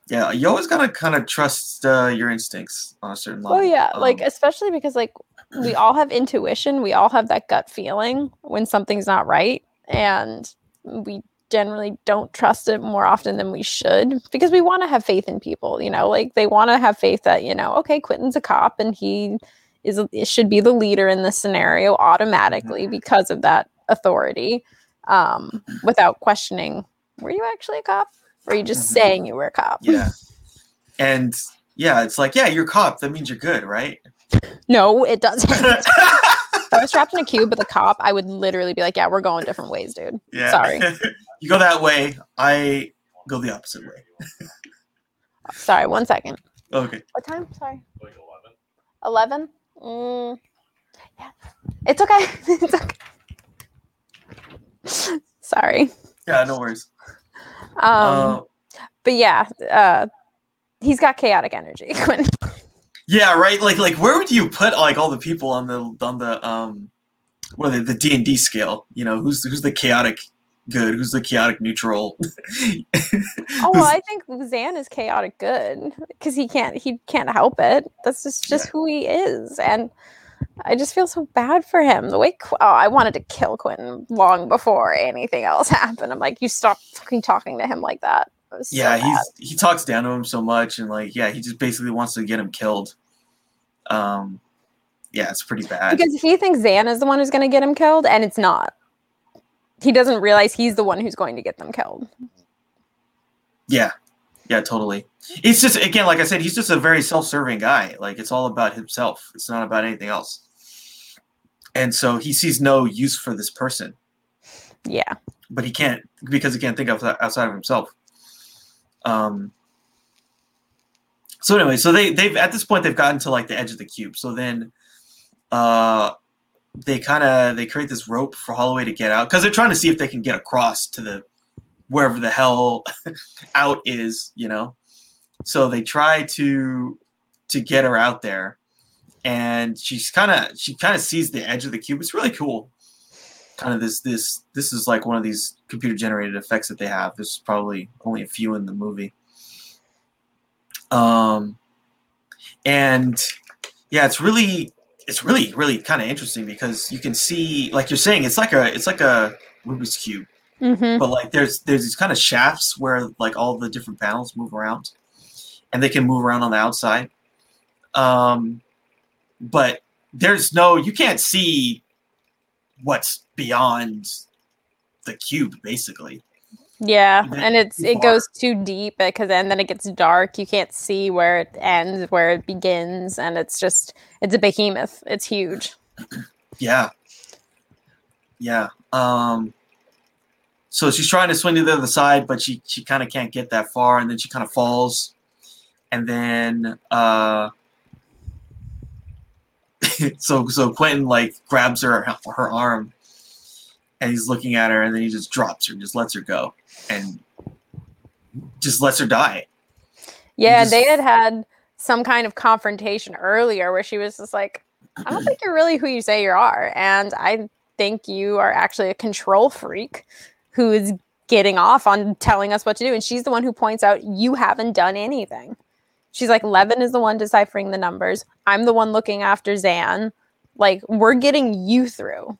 yeah, you always gotta kind of trust uh, your instincts on a certain level. Oh yeah, like Um, especially because like we all have intuition, we all have that gut feeling when something's not right, and we generally don't trust it more often than we should because we want to have faith in people. You know, like they want to have faith that you know, okay, Quentin's a cop and he is should be the leader in this scenario automatically Mhm. because of that authority, um, without questioning. Were you actually a cop? Or are you just Mhm. saying you were a cop? yeah, and yeah, it's like yeah, you're a cop. That means you're good, right? No, it doesn't. if I was trapped in a cube with a cop, I would literally be like, "Yeah, we're going different ways, dude." yeah. Sorry. you go that way. I go the opposite way. Sorry, one second. Okay. What time? Sorry, Like 11. eleven. Mm, yeah, it's okay. it's okay. Sorry. Yeah, no worries. Um, uh, but yeah, uh, he's got chaotic energy. Quinn. Yeah, right. Like, like, where would you put like all the people on the on the um, what are they? The D and D scale. You know, who's who's the chaotic good? Who's the chaotic neutral? oh, well, I think Zan is chaotic good because he can't he can't help it. That's just just Yeah. who he is, and I just feel so bad for him. The way Qu- oh, I wanted to kill Quentin long before anything else happened. I'm like, you stop fucking talking to him like that. So yeah, bad. he's he talks down to him so much, and like, yeah, he just basically wants to get him killed. Um, yeah, it's pretty bad. because he thinks Zan is the one who's going to get him killed, and it's not. He doesn't realize he's the one who's going to get them killed. Yeah. Yeah, totally. It's just again, like I said, he's just a very self-serving guy. Like it's all about himself. It's not about anything else. And so he sees no use for this person, Yeah. but he can't because he can't think of outside of himself. Um. So anyway, so they they've at this point they've gotten to like the edge of the cube. So then, uh, they kind of they create this rope for Holloway to get out because they're trying to see if they can get across to the wherever the hell out is, you know. So they try to to get her out there, and she's kind of she kind of sees the edge of the cube. It's really cool. Kind of this this this is like one of these computer generated effects that they have. There's probably only a few in the movie. Um, and yeah, it's really it's really really kind of interesting because you can see like you're saying it's like a it's like a Rubik's cube Mm-hmm. but like there's there's these kind of shafts where like all the different panels move around and they can move around on the outside um but there's no you can't see what's beyond the cube basically Yeah, Even and it's it far. goes too deep because and then it gets dark. You can't see where it ends, where it begins, and it's just it's a behemoth. It's huge. yeah yeah um so she's trying to swing to the other side but she she kind of can't get that far and then she kind of falls and then uh so so Quentin like grabs her her arm and he's looking at her and then he just drops her just lets her go and just lets her die Yeah, just- they had had some kind of confrontation earlier where she was just like, "I don't think you're really who you say you are, and I think you are actually a control freak who is getting off on telling us what to do." And she's the one who points out you haven't done anything. She's like, Leaven is the one deciphering the numbers. I'm the one looking after Zan. Like, we're getting you through.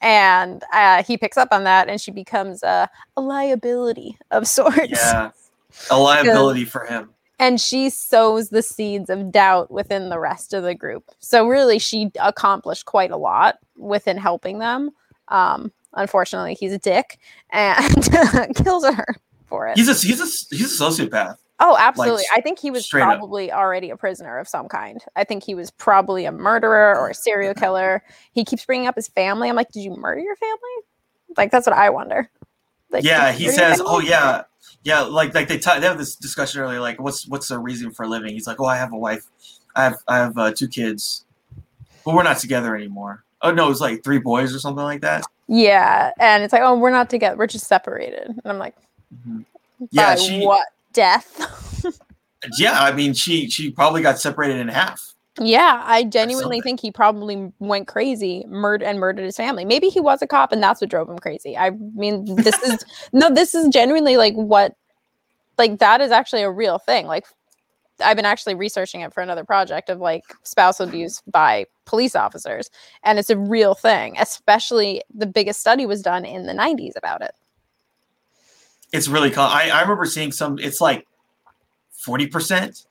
And uh, he picks up on that, and she becomes a, a liability of sorts. yeah a liability for him And she sows the seeds of doubt within the rest of the group. So, really, she accomplished quite a lot within helping them. Um, unfortunately, he's a dick and kills her for it. he's a he's a he's a sociopath Oh, absolutely. Like, I think he was straight up. probably already a prisoner of some kind. I think he was probably a murderer or a serial killer. He keeps bringing up his family. I'm like, did you murder your family? Like, that's what I wonder. Like, yeah he you murder your says oh yeah yeah like like they, t- they have this discussion earlier like what's what's the reason for living he's like oh i have a wife i have i have uh, two kids but we're not together anymore oh no it's like three boys or something like that Yeah. And it's like, oh, we're not together. We're just separated. And I'm like, Mhm. yeah she what? Death? yeah, I mean, she she probably got separated in half. Yeah, I genuinely think he probably went crazy, murdered and murdered his family. Maybe he was a cop and that's what drove him crazy. I mean, this is no, this is genuinely like what like that is actually a real thing. Like I've been actually researching it for another project of like spouse abuse by police officers and it's a real thing. Especially the biggest study was done in the 90s about it. It's really cool. I, I remember seeing some. It's like forty percent.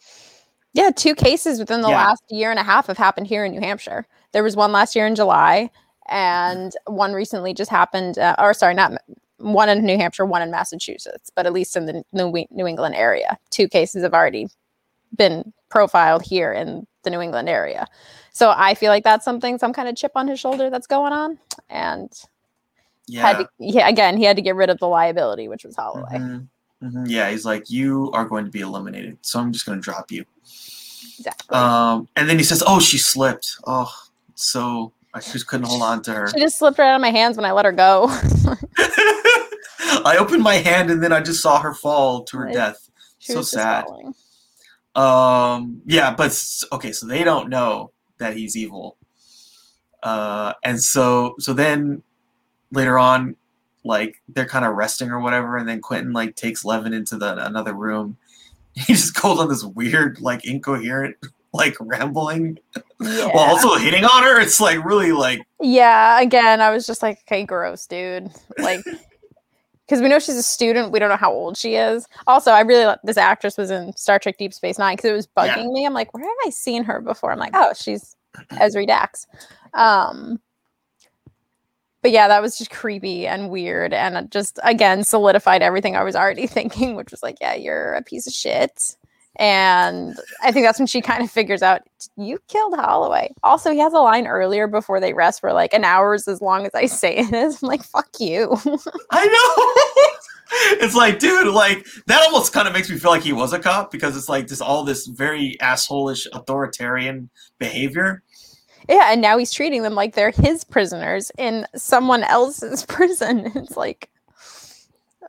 Yeah, two cases within the Yeah. last year and a half have happened here in New Hampshire. There was one last year in July, and one recently just happened. Uh, or sorry, not one in New Hampshire, one in Massachusetts, but at least in the New, New England area, two cases have already been profiled here in the New England area. So I feel like that's something, some kind of chip on his shoulder that's going on, and Yeah. had to, yeah, again, he had to get rid of the liability, which was Holloway. Mhm, mhm. Yeah, he's like, you are going to be eliminated, so I'm just going to drop you. Exactly. Um, and then he says, "Oh, she slipped. Oh, so I just couldn't hold on to her. she just slipped right out of my hands when I let her go. I opened my hand and then I just saw her fall to her Right. death. So sad. Um, yeah, but okay, so they don't know that he's evil. Uh, and so so then later on, like they're kind of resting or whatever, and then Quentin like takes Leaven into the another room. He just goes on this weird, like incoherent, like rambling Yeah. while also hitting on her. It's like really like Yeah, again, I was just like, okay, gross, dude. Like, because we know she's a student, we don't know how old she is. Also, I really li- this actress was in Star Trek Deep Space Nine because it was Yeah. bugging me. I'm like, where have I seen her before? I'm like, oh, she's Ezri Dax. Um, but yeah, that was just creepy and weird, and just again solidified everything I was already thinking, which was like, yeah, you're a piece of shit. And I think that's when she kind of figures out you killed Holloway. Also, he has a line earlier before they rest where like an hour is as long as I say it is. I'm like, fuck you. I know. it's like, dude, like that almost kind of makes me feel like he was a cop because it's like just all this very assholish authoritarian behavior. Yeah, and now he's treating them like they're his prisoners in someone else's prison. It's like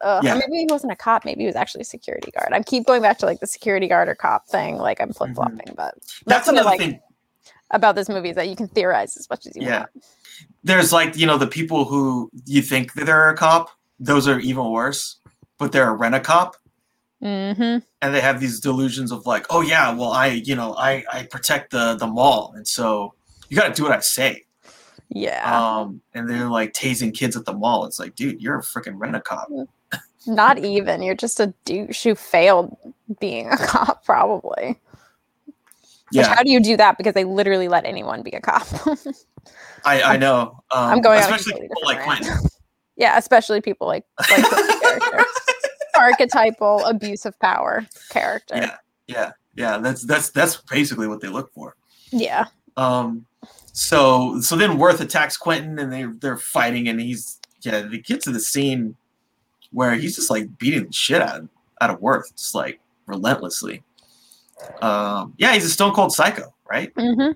uh, Yeah. maybe he wasn't a cop. Maybe he was actually a security guard. I keep going back to like the security guard or cop thing. Like I'm flip flopping, but Mm-hmm. That's what I another like thing. about this movie is that you can theorize as much as you Yeah. want. There's like, you know, the people who you think that they're a cop, those are even worse, but they're a rent a cop. Mm-hmm. And they have these delusions of like, oh yeah, well I, you know, I, I protect the the mall, and so you got to do what I say. Yeah. Um, and they're like tasing kids at the mall. It's like, dude, you're a freaking rent a cop. Not even. You're just a douche who failed being a cop, probably. Which, Yeah, how do you do that? Because they literally let anyone be a cop. I, I know. Um, I'm going especially people like Quentin. yeah, especially people like like. Archetypal abuse of power character. Yeah. Yeah, yeah. That's that's that's basically what they look for. Yeah. Um, so so then Worth attacks Quentin, and they they're fighting, and he's yeah. They get to the scene where he's just like beating the shit out of, out of Worth, just like relentlessly. Um, yeah, he's a stone cold psycho, right? hmm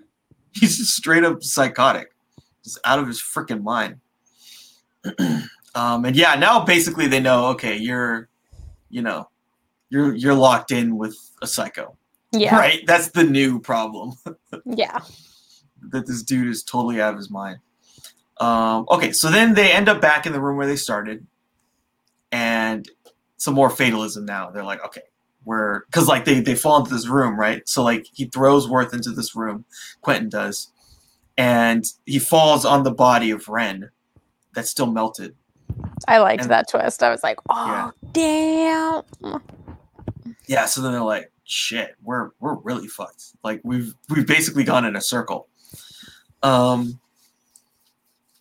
He's just straight up psychotic, just out of his freaking mind. um, and yeah, now basically they know, okay, you're, you know, you're you're locked in with a psycho, Yeah. right? That's the new problem Yeah. That this dude is totally out of his mind. Um, okay, so then they end up back in the room where they started, and some more fatalism now. They're like, okay, we're because like they they fall into this room, right? So like he throws Worth into this room, Quentin does, and he falls on the body of Rennes that's still melted. I liked And- that twist. I was like, oh Yeah. damn. Yeah, so then they're like, shit, we're we're really fucked. Like we've we've basically gone in a circle. Um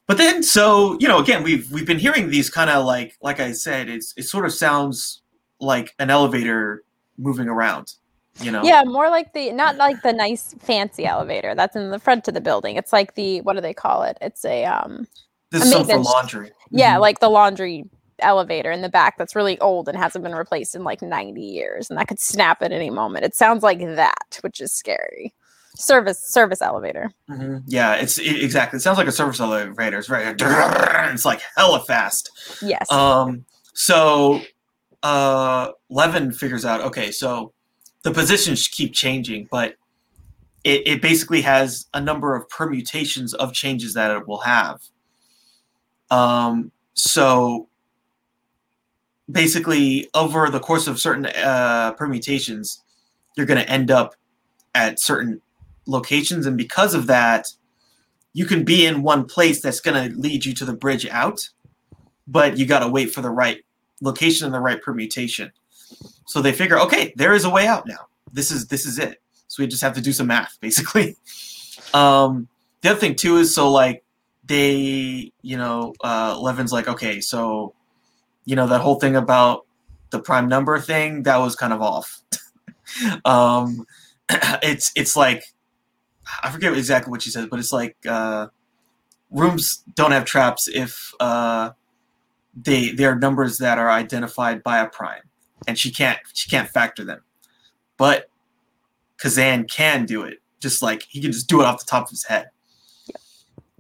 but then so, you know, again, we've we've been hearing these kind of like like I said, it's it sort of sounds like an elevator moving around, you know. Yeah, more like the not like the nice fancy elevator that's in the front of the building. It's like the what do they call it? It's a um This is for laundry. yeah, Mhm. like the laundry elevator in the back that's really old and hasn't been replaced in like 90 years and that could snap at any moment. It sounds like that, which is scary. Service service elevator. Mhm. Yeah, it's it, exactly. It sounds like a service elevator. It's right. It's like hella fast. Yes. Um, so uh, Leaven figures out, okay, so the positions keep changing, but it, it basically has a number of permutations of changes that it will have. Um, so basically, over the course of certain uh, permutations, you're going to end up at certain locations, and because of that, you can be in one place that's going to lead you to the bridge out, but you got to wait for the right location and the right permutation. So they figure, okay, there is a way out now. This is this is it. So we just have to do some math, basically. Um, the other thing too is so like they, you know, uh, Leaven's like, okay, so you know that whole thing about the prime number thing that was kind of off. um, it's it's like I forget exactly what she says, but it's like uh, rooms don't have traps if uh, they they are numbers that are identified by a prime, and she can't she can't factor them. But Kazan can do it, just like he can just do it off the top of his head.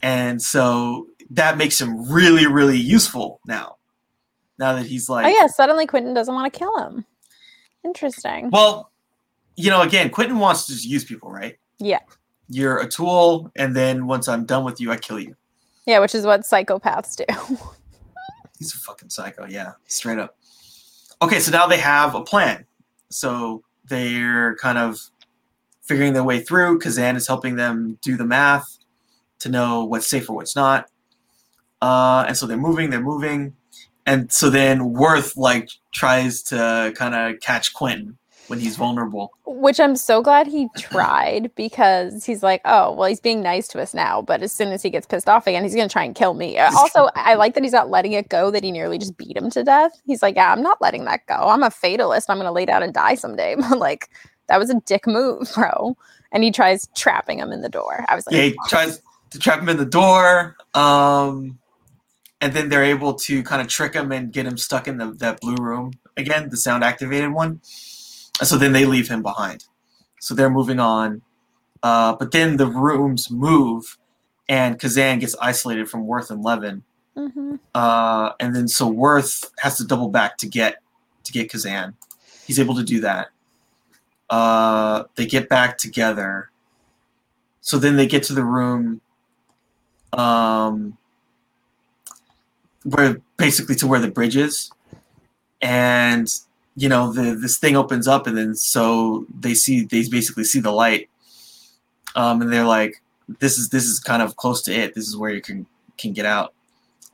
And so that makes him really, really useful now. Now that he's like, oh yeah, suddenly Quentin doesn't want to kill him. Interesting. Well, you know, again, Quentin wants to just use people, right? Yeah. You're a tool, and then once I'm done with you, I kill you. Yeah, which is what psychopaths do. He's a fucking psycho, yeah, straight up. Okay, so now they have a plan. So they're kind of figuring their way through. Kazan is helping them do the math to know what's safe or what's not. Uh, and so they're moving, they're moving. And so then Worth like tries to kind of catch Quentin when he's vulnerable. Which I'm so glad he tried because he's like, oh, well, he's being nice to us now, but as soon as he gets pissed off again, he's going to try and kill me. Also, I like that he's not letting it go that he nearly just beat him to death. He's like, yeah, I'm not letting that go. I'm a fatalist. I'm going to lay down and die someday. But like, that was a dick move, bro. And he tries trapping him in the door. I was like, yeah, he tries to trap him in the door. Um, and then they're able to kind of trick him and get him stuck in the, that blue room again, the sound activated one. And so then they leave him behind. So they're moving on. Uh, but then the rooms move, and Kazan gets isolated from Worth and Leaven. mm-hmm. Uh, and then so Worth has to double back to get to get Kazan. He's able to do that. Uh, they get back together. So then they get to the room um, where basically to where the bridge is, and you know the this thing opens up, and then so they see they basically see the light, um, and they're like, "This is this is kind of close to it. This is where you can can get out."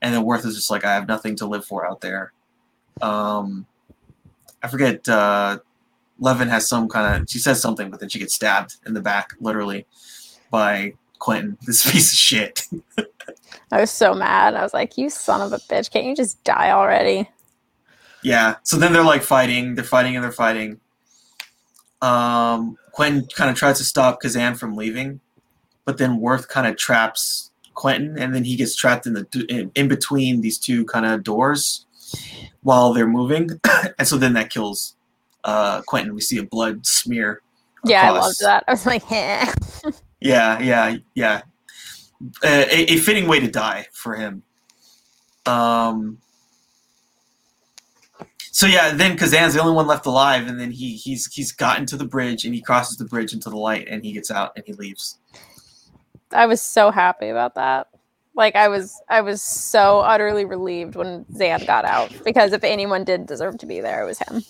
And then Worth is just like, "I have nothing to live for out there." Um, I forget. Uh, Leaven has some kind of. She says something, but then she gets stabbed in the back, literally, by Quentin, this piece of shit. I was so mad. I was like, you son of a bitch. Can't you just die already? Yeah. So then they're like fighting. They're fighting and they're fighting. Um, Quentin kind of tries to stop Kazan from leaving, but then Worth kind of traps Quentin, and then he gets trapped in the in, in between these two kind of doors while they're moving, and so then that kills uh, Quentin. We see a blood smear. Yeah, I across. loved that. I was like, eh. Yeah, yeah, yeah. Uh, a, a fitting way to die for him. Um. So yeah, then Kazan's the only one left alive, and then he he's he's gotten to the bridge, and he crosses the bridge into the light, and he gets out and he leaves. I was so happy about that. Like I was I was so utterly relieved when Zan got out because if anyone did deserve to be there, it was him.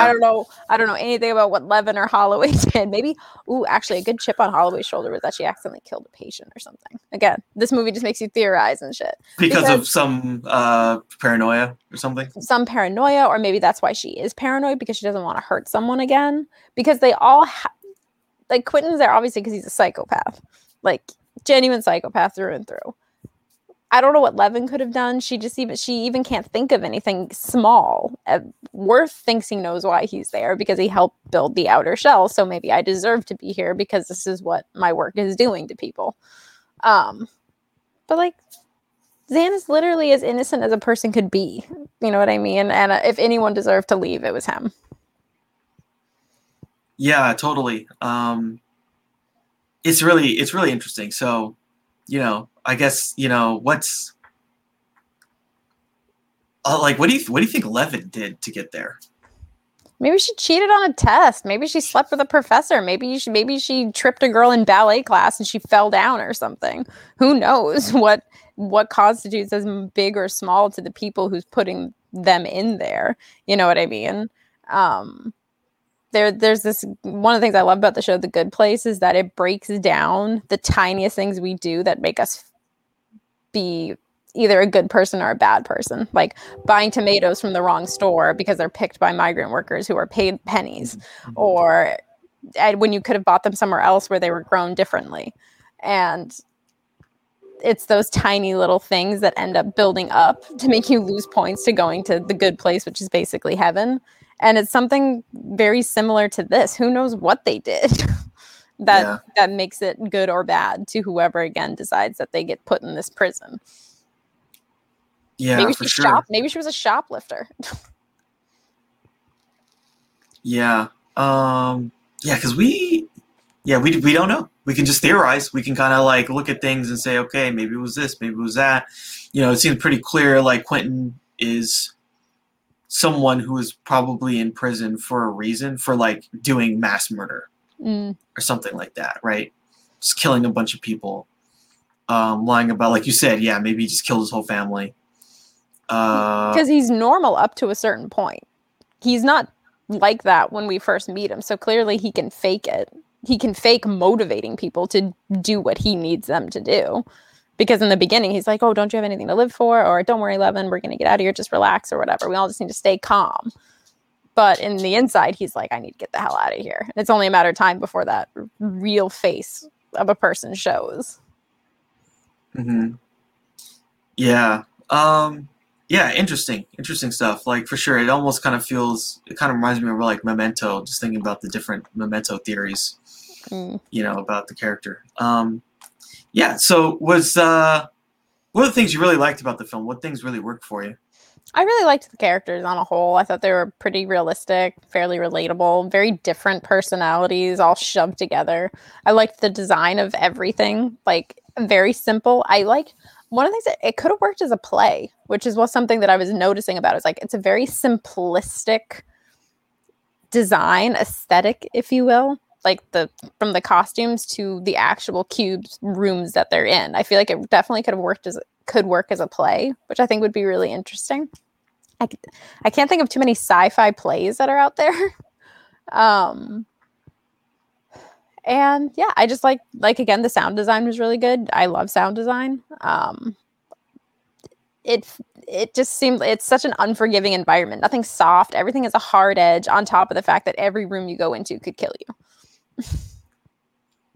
I don't know. I don't know anything about what Leaven or Holloway did. Maybe, ooh, actually, a good chip on Holloway's shoulder was that she accidentally killed a patient or something. Again, this movie just makes you theorize and shit. because, of some uh, paranoia or something. Some paranoia, or maybe that's why she is paranoid because she doesn't want to hurt someone again. Because they all ha- like Quentin's there obviously because he's a psychopath, like genuine psychopath through and through. I don't know what Leaven could have done. She just even she even can't think of anything small. Uh, Worth thinks he knows why he's there because he helped build the outer shell. So maybe I deserve to be here because this is what my work is doing to people. Um, but like Zan is literally as innocent as a person could be. You know what I mean? And uh, if anyone deserved to leave, it was him. Yeah, totally. Um, it's really it's really interesting. So, you know, I guess you know what's uh, like. What do you what do you think Leaven did to get there? Maybe she cheated on a test. Maybe she slept with a professor. Maybe she maybe she tripped a girl in ballet class and she fell down or something. Who knows what what constitutes as big or small to the people who's putting them in there. You know what I mean? Um there there's this one of the things I love about the show The Good Place is that it breaks down the tiniest things we do that make us be either a good person or a bad person. Like buying tomatoes from the wrong store because they're picked by migrant workers who are paid pennies. Mm-hmm. or when you could have bought them somewhere else where they were grown differently. And it's those tiny little things that end up building up to make you lose points to going to the good place which is basically heaven. And it's something very similar to this. Who knows what they did that yeah. that makes it good or bad to whoever again decides that they get put in this prison yeah, maybe she sure. Shop, maybe she was a shoplifter. yeah. Um. Yeah, because we, yeah, we we don't know. We can just theorize. We can kind of like look at things and say, okay, maybe it was this, maybe it was that. You know, it seems pretty clear. Like Quentin is someone who is probably in prison for a reason for like doing mass murder mm. or something like that, right? Just killing a bunch of people, um, lying about, like you said, yeah, maybe he just killed his whole family. Uh, because uh, he's normal up to a certain point. He's not like that when we first meet him. So clearly he can fake it. He can fake motivating people to do what he needs them to do. Because in the beginning he's like, "Oh, don't you have anything to live for?" or "Don't worry, Leaven, we're going to get out of here. Just relax or whatever. We all just need to stay calm." But in the inside, he's like, "I need to get the hell out of here." And it's only a matter of time before that real face of a person shows. Mhm. Yeah. Um yeah, interesting, interesting stuff. Like for sure, it almost kind of feels. It kind of reminds me of like Memento. Just thinking about the different Memento theories, mm. you know, about the character. Um, yeah. So was uh, what are the things you really liked about the film? What things really worked for you? I really liked the characters on a whole. I thought they were pretty realistic, fairly relatable, very different personalities all shoved together. I liked the design of everything, like very simple. I like one of the things that it could have worked as a play, which is what something that I was noticing about. Is like it's a very simplistic design aesthetic, if you will, like the from the costumes to the actual cubes rooms that they're in. I feel like it definitely could have worked as could work as a play, which I think would be really interesting. I, I can't think of too many sci-fi plays that are out there. um, and yeah i just like like again the sound design was really good. I love sound design. Um it it just seemed it's such an unforgiving environment. Nothing soft. Everything is a hard edge on top of the fact that every room you go into could kill you.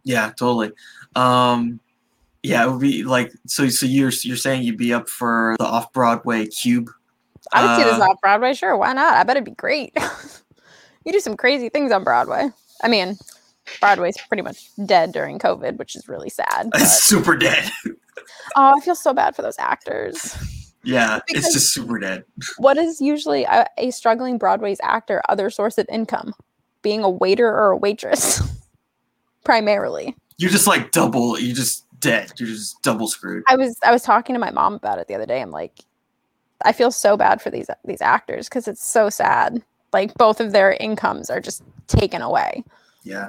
Yeah totally. Um yeah it would be like so so you're you're saying you'd be up for the off-broadway cube i would uh, see this off broadway sure why not i bet it'd be great you do some crazy things on broadway i mean Broadway's pretty much dead during COVID, which is really sad. It's super dead. oh, I feel so bad for those actors. Yeah, because it's just super dead. what is usually a, a, struggling Broadway's actor other source of income? Being a waiter or a waitress, primarily. You just like double. You just dead. You're just double screwed. I was I was talking to my mom about it the other day. I'm like, I feel so bad for these these actors because it's so sad. Like both of their incomes are just taken away. Yeah.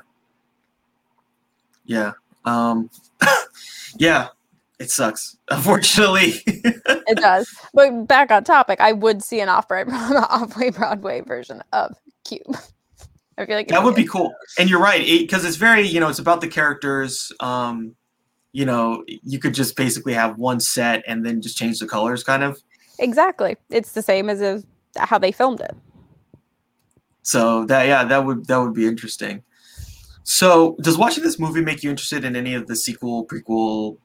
Yeah. Um, yeah, it sucks. Unfortunately, it does. But back on topic, I would see an off off-way Broadway version of Cube. I feel like that would be cool. And you're right, because it, it's very you know it's about the characters. Um, you know, you could just basically have one set and then just change the colors, kind of. Exactly. It's the same as if, how they filmed it. So that yeah, that would that would be interesting. So, does watching this movie make you interested in any of the sequel, prequel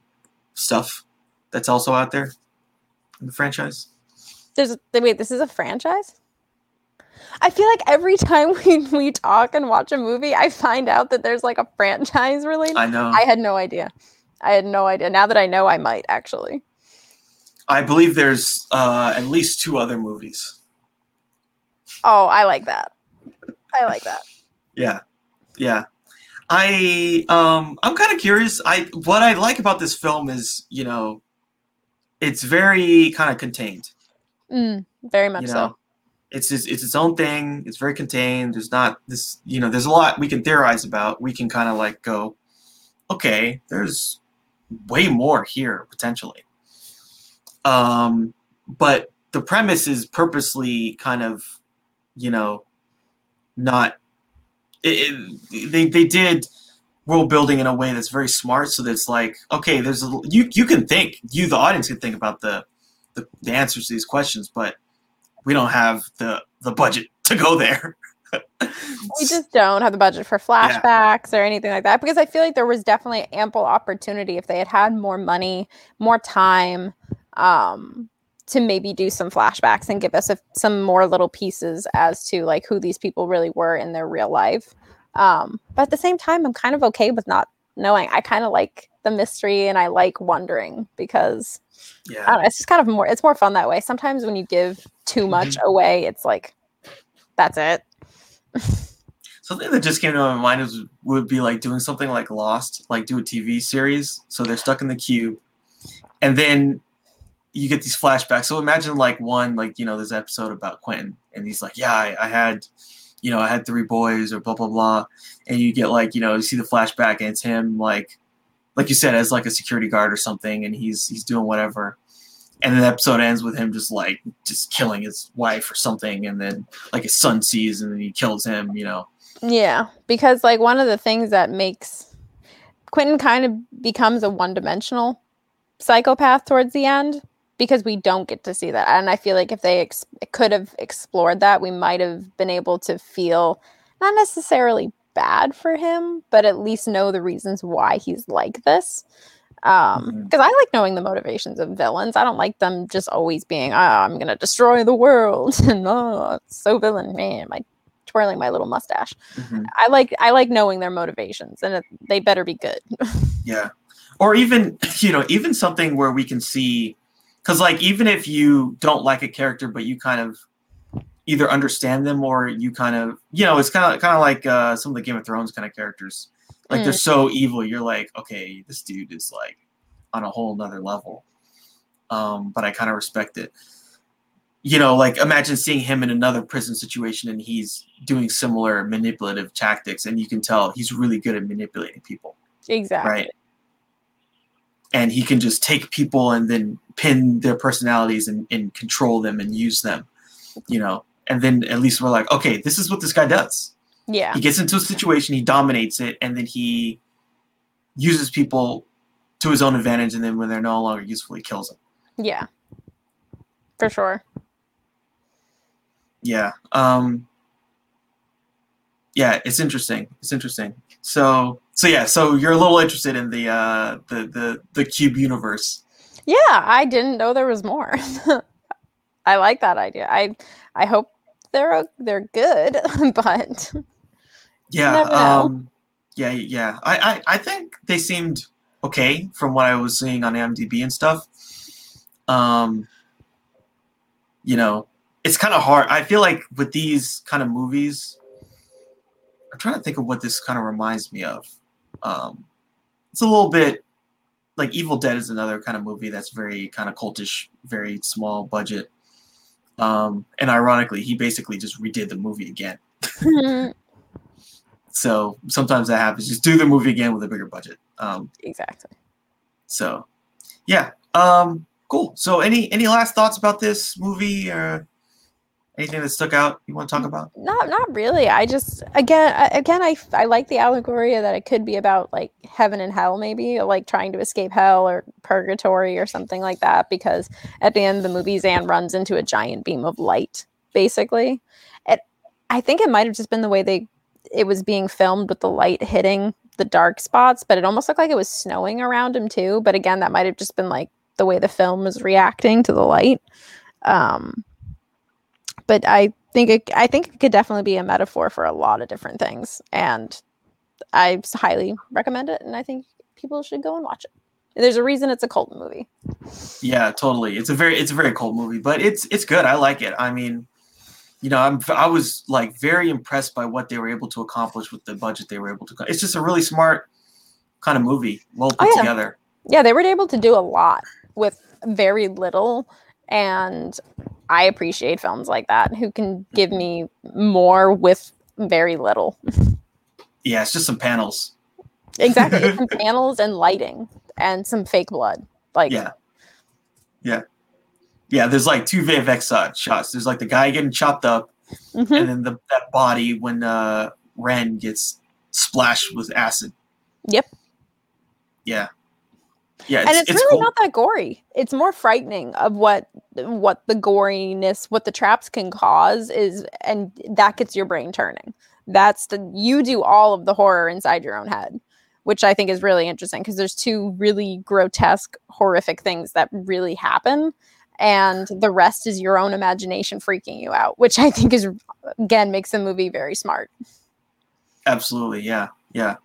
stuff that's also out there in the franchise? There's wait, this is a franchise? I feel like every time we, we talk and watch a movie, I find out that there's like a franchise related. I know. I had no idea. I had no idea. Now that I know, I might actually. I believe there's uh, at least two other movies. Oh, I like that. I like that. yeah, yeah. I um I'm kind of curious. I what I like about this film is you know, it's very kind of contained. Mm, very much you know? so. it's just, it's its own thing. It's very contained. There's not this, you know, there's a lot we can theorize about. We can kind of like go, okay, there's way more here potentially. Um, but the premise is purposely kind of, you know, not. It, it, they they did world building in a way that's very smart, so that's like, okay, there's a you you can think, you the audience can think about the the, the answers to these questions, but we don't have the the budget to go there. We just don't have the budget for flashbacks yeah. or anything like that because I feel like there was definitely ample opportunity if they had had more money, more time um, to maybe do some flashbacks and give us a, some more little pieces as to like who these people really were in their real life. Um, but at the same time, I'm kind of okay with not knowing. I kind of like the mystery and I like wondering because yeah, know, it's just kind of more. It's more fun that way. Sometimes when you give too much mm-hmm. away, it's like that's it. Something that just came to my mind is would be like doing something like Lost, like do a TV series. So they're stuck in the cube, and then you get these flashbacks. So imagine like one, like you know, this episode about Quentin, and he's like, "Yeah, I, I had, you know, I had three boys," or blah blah blah, and you get like, you know, you see the flashback, and it's him like, like you said, as like a security guard or something, and he's he's doing whatever, and the episode ends with him just like just killing his wife or something, and then like his son sees, and then he kills him, you know. Yeah, because like one of the things that makes Quentin kind of becomes a one-dimensional psychopath towards the end because we don't get to see that. And I feel like if they ex- could have explored that, we might have been able to feel not necessarily bad for him, but at least know the reasons why he's like this. Um, because mm-hmm. I like knowing the motivations of villains. I don't like them just always being, oh, I'm gonna destroy the world and oh, so villain, man. My twirling my little mustache. Mm-hmm. I like I like knowing their motivations, and it, they better be good. yeah, or even you know even something where we can see, because like even if you don't like a character, but you kind of either understand them or you kind of you know it's kind of kind of like uh, some of the Game of Thrones kind of characters. Like mm. they're so evil, you're like, okay, this dude is like on a whole nother level. Um, but I kind of respect it you know, like imagine seeing him in another prison situation and he's doing similar manipulative tactics, and you can tell he's really good at manipulating people. Exactly. Right. And he can just take people and then pin their personalities and, and control them and use them, you know. And then at least we're like, okay, this is what this guy does. Yeah. He gets into a situation, he dominates it, and then he uses people to his own advantage, and then when they're no longer useful, he kills them. Yeah. For sure yeah um yeah it's interesting it's interesting so so yeah so you're a little interested in the uh the the the cube universe yeah i didn't know there was more i like that idea i i hope they're they're good but yeah um yeah yeah I, I i think they seemed okay from what i was seeing on mdb and stuff um you know it's kind of hard. I feel like with these kind of movies, I'm trying to think of what this kind of reminds me of. Um, it's a little bit like Evil Dead is another kind of movie that's very kind of cultish, very small budget. Um, and ironically, he basically just redid the movie again. so sometimes that happens. Just do the movie again with a bigger budget. Um, exactly. So, yeah. Um, cool. So, any any last thoughts about this movie? Or Anything that stuck out you want to talk about? Not not really. I just again again I I like the allegory that it could be about like heaven and hell maybe like trying to escape hell or purgatory or something like that because at the end of the movie Zan runs into a giant beam of light basically. It I think it might have just been the way they it was being filmed with the light hitting the dark spots, but it almost looked like it was snowing around him too. But again, that might have just been like the way the film was reacting to the light. Um, but I think it, I think it could definitely be a metaphor for a lot of different things, and I highly recommend it. And I think people should go and watch it. There's a reason it's a cult movie. Yeah, totally. It's a very it's a very cult movie, but it's it's good. I like it. I mean, you know, I'm I was like very impressed by what they were able to accomplish with the budget they were able to. It's just a really smart kind of movie, well oh, put oh, yeah. together. Yeah, they were able to do a lot with very little, and I appreciate films like that who can give me more with very little. Yeah, it's just some panels. Exactly. some panels and lighting and some fake blood. Like Yeah. Yeah. Yeah, there's like two VFX uh, shots. There's like the guy getting chopped up, mhm. and then the that body when uh Rennes gets splashed with acid. Yep. Yeah. Yeah, and it's, really cool. not that gory. It's more frightening of what what the goriness, what the traps can cause is, and that gets your brain turning. That's the you do all of the horror inside your own head, which I think is really interesting because there's two really grotesque, horrific things that really happen, and the rest is your own imagination freaking you out, which I think is again makes the movie very smart. Absolutely, yeah, yeah,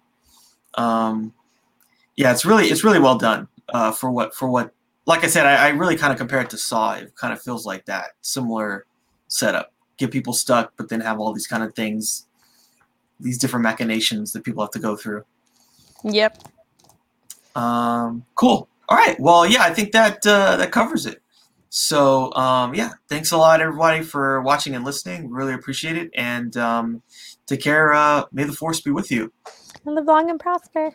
um, yeah. It's really it's really well done uh, for what for what. Like I said, I, I really kind of compare it to Saw. It kind of feels like that similar setup. Get people stuck, but then have all these kind of things, these different machinations that people have to go through. Yep. Um, cool. All right. Well, yeah, I think that uh, that covers it. So um, yeah, thanks a lot, everybody, for watching and listening. Really appreciate it. And um, take care. Uh, may the force be with you. And live long and prosper.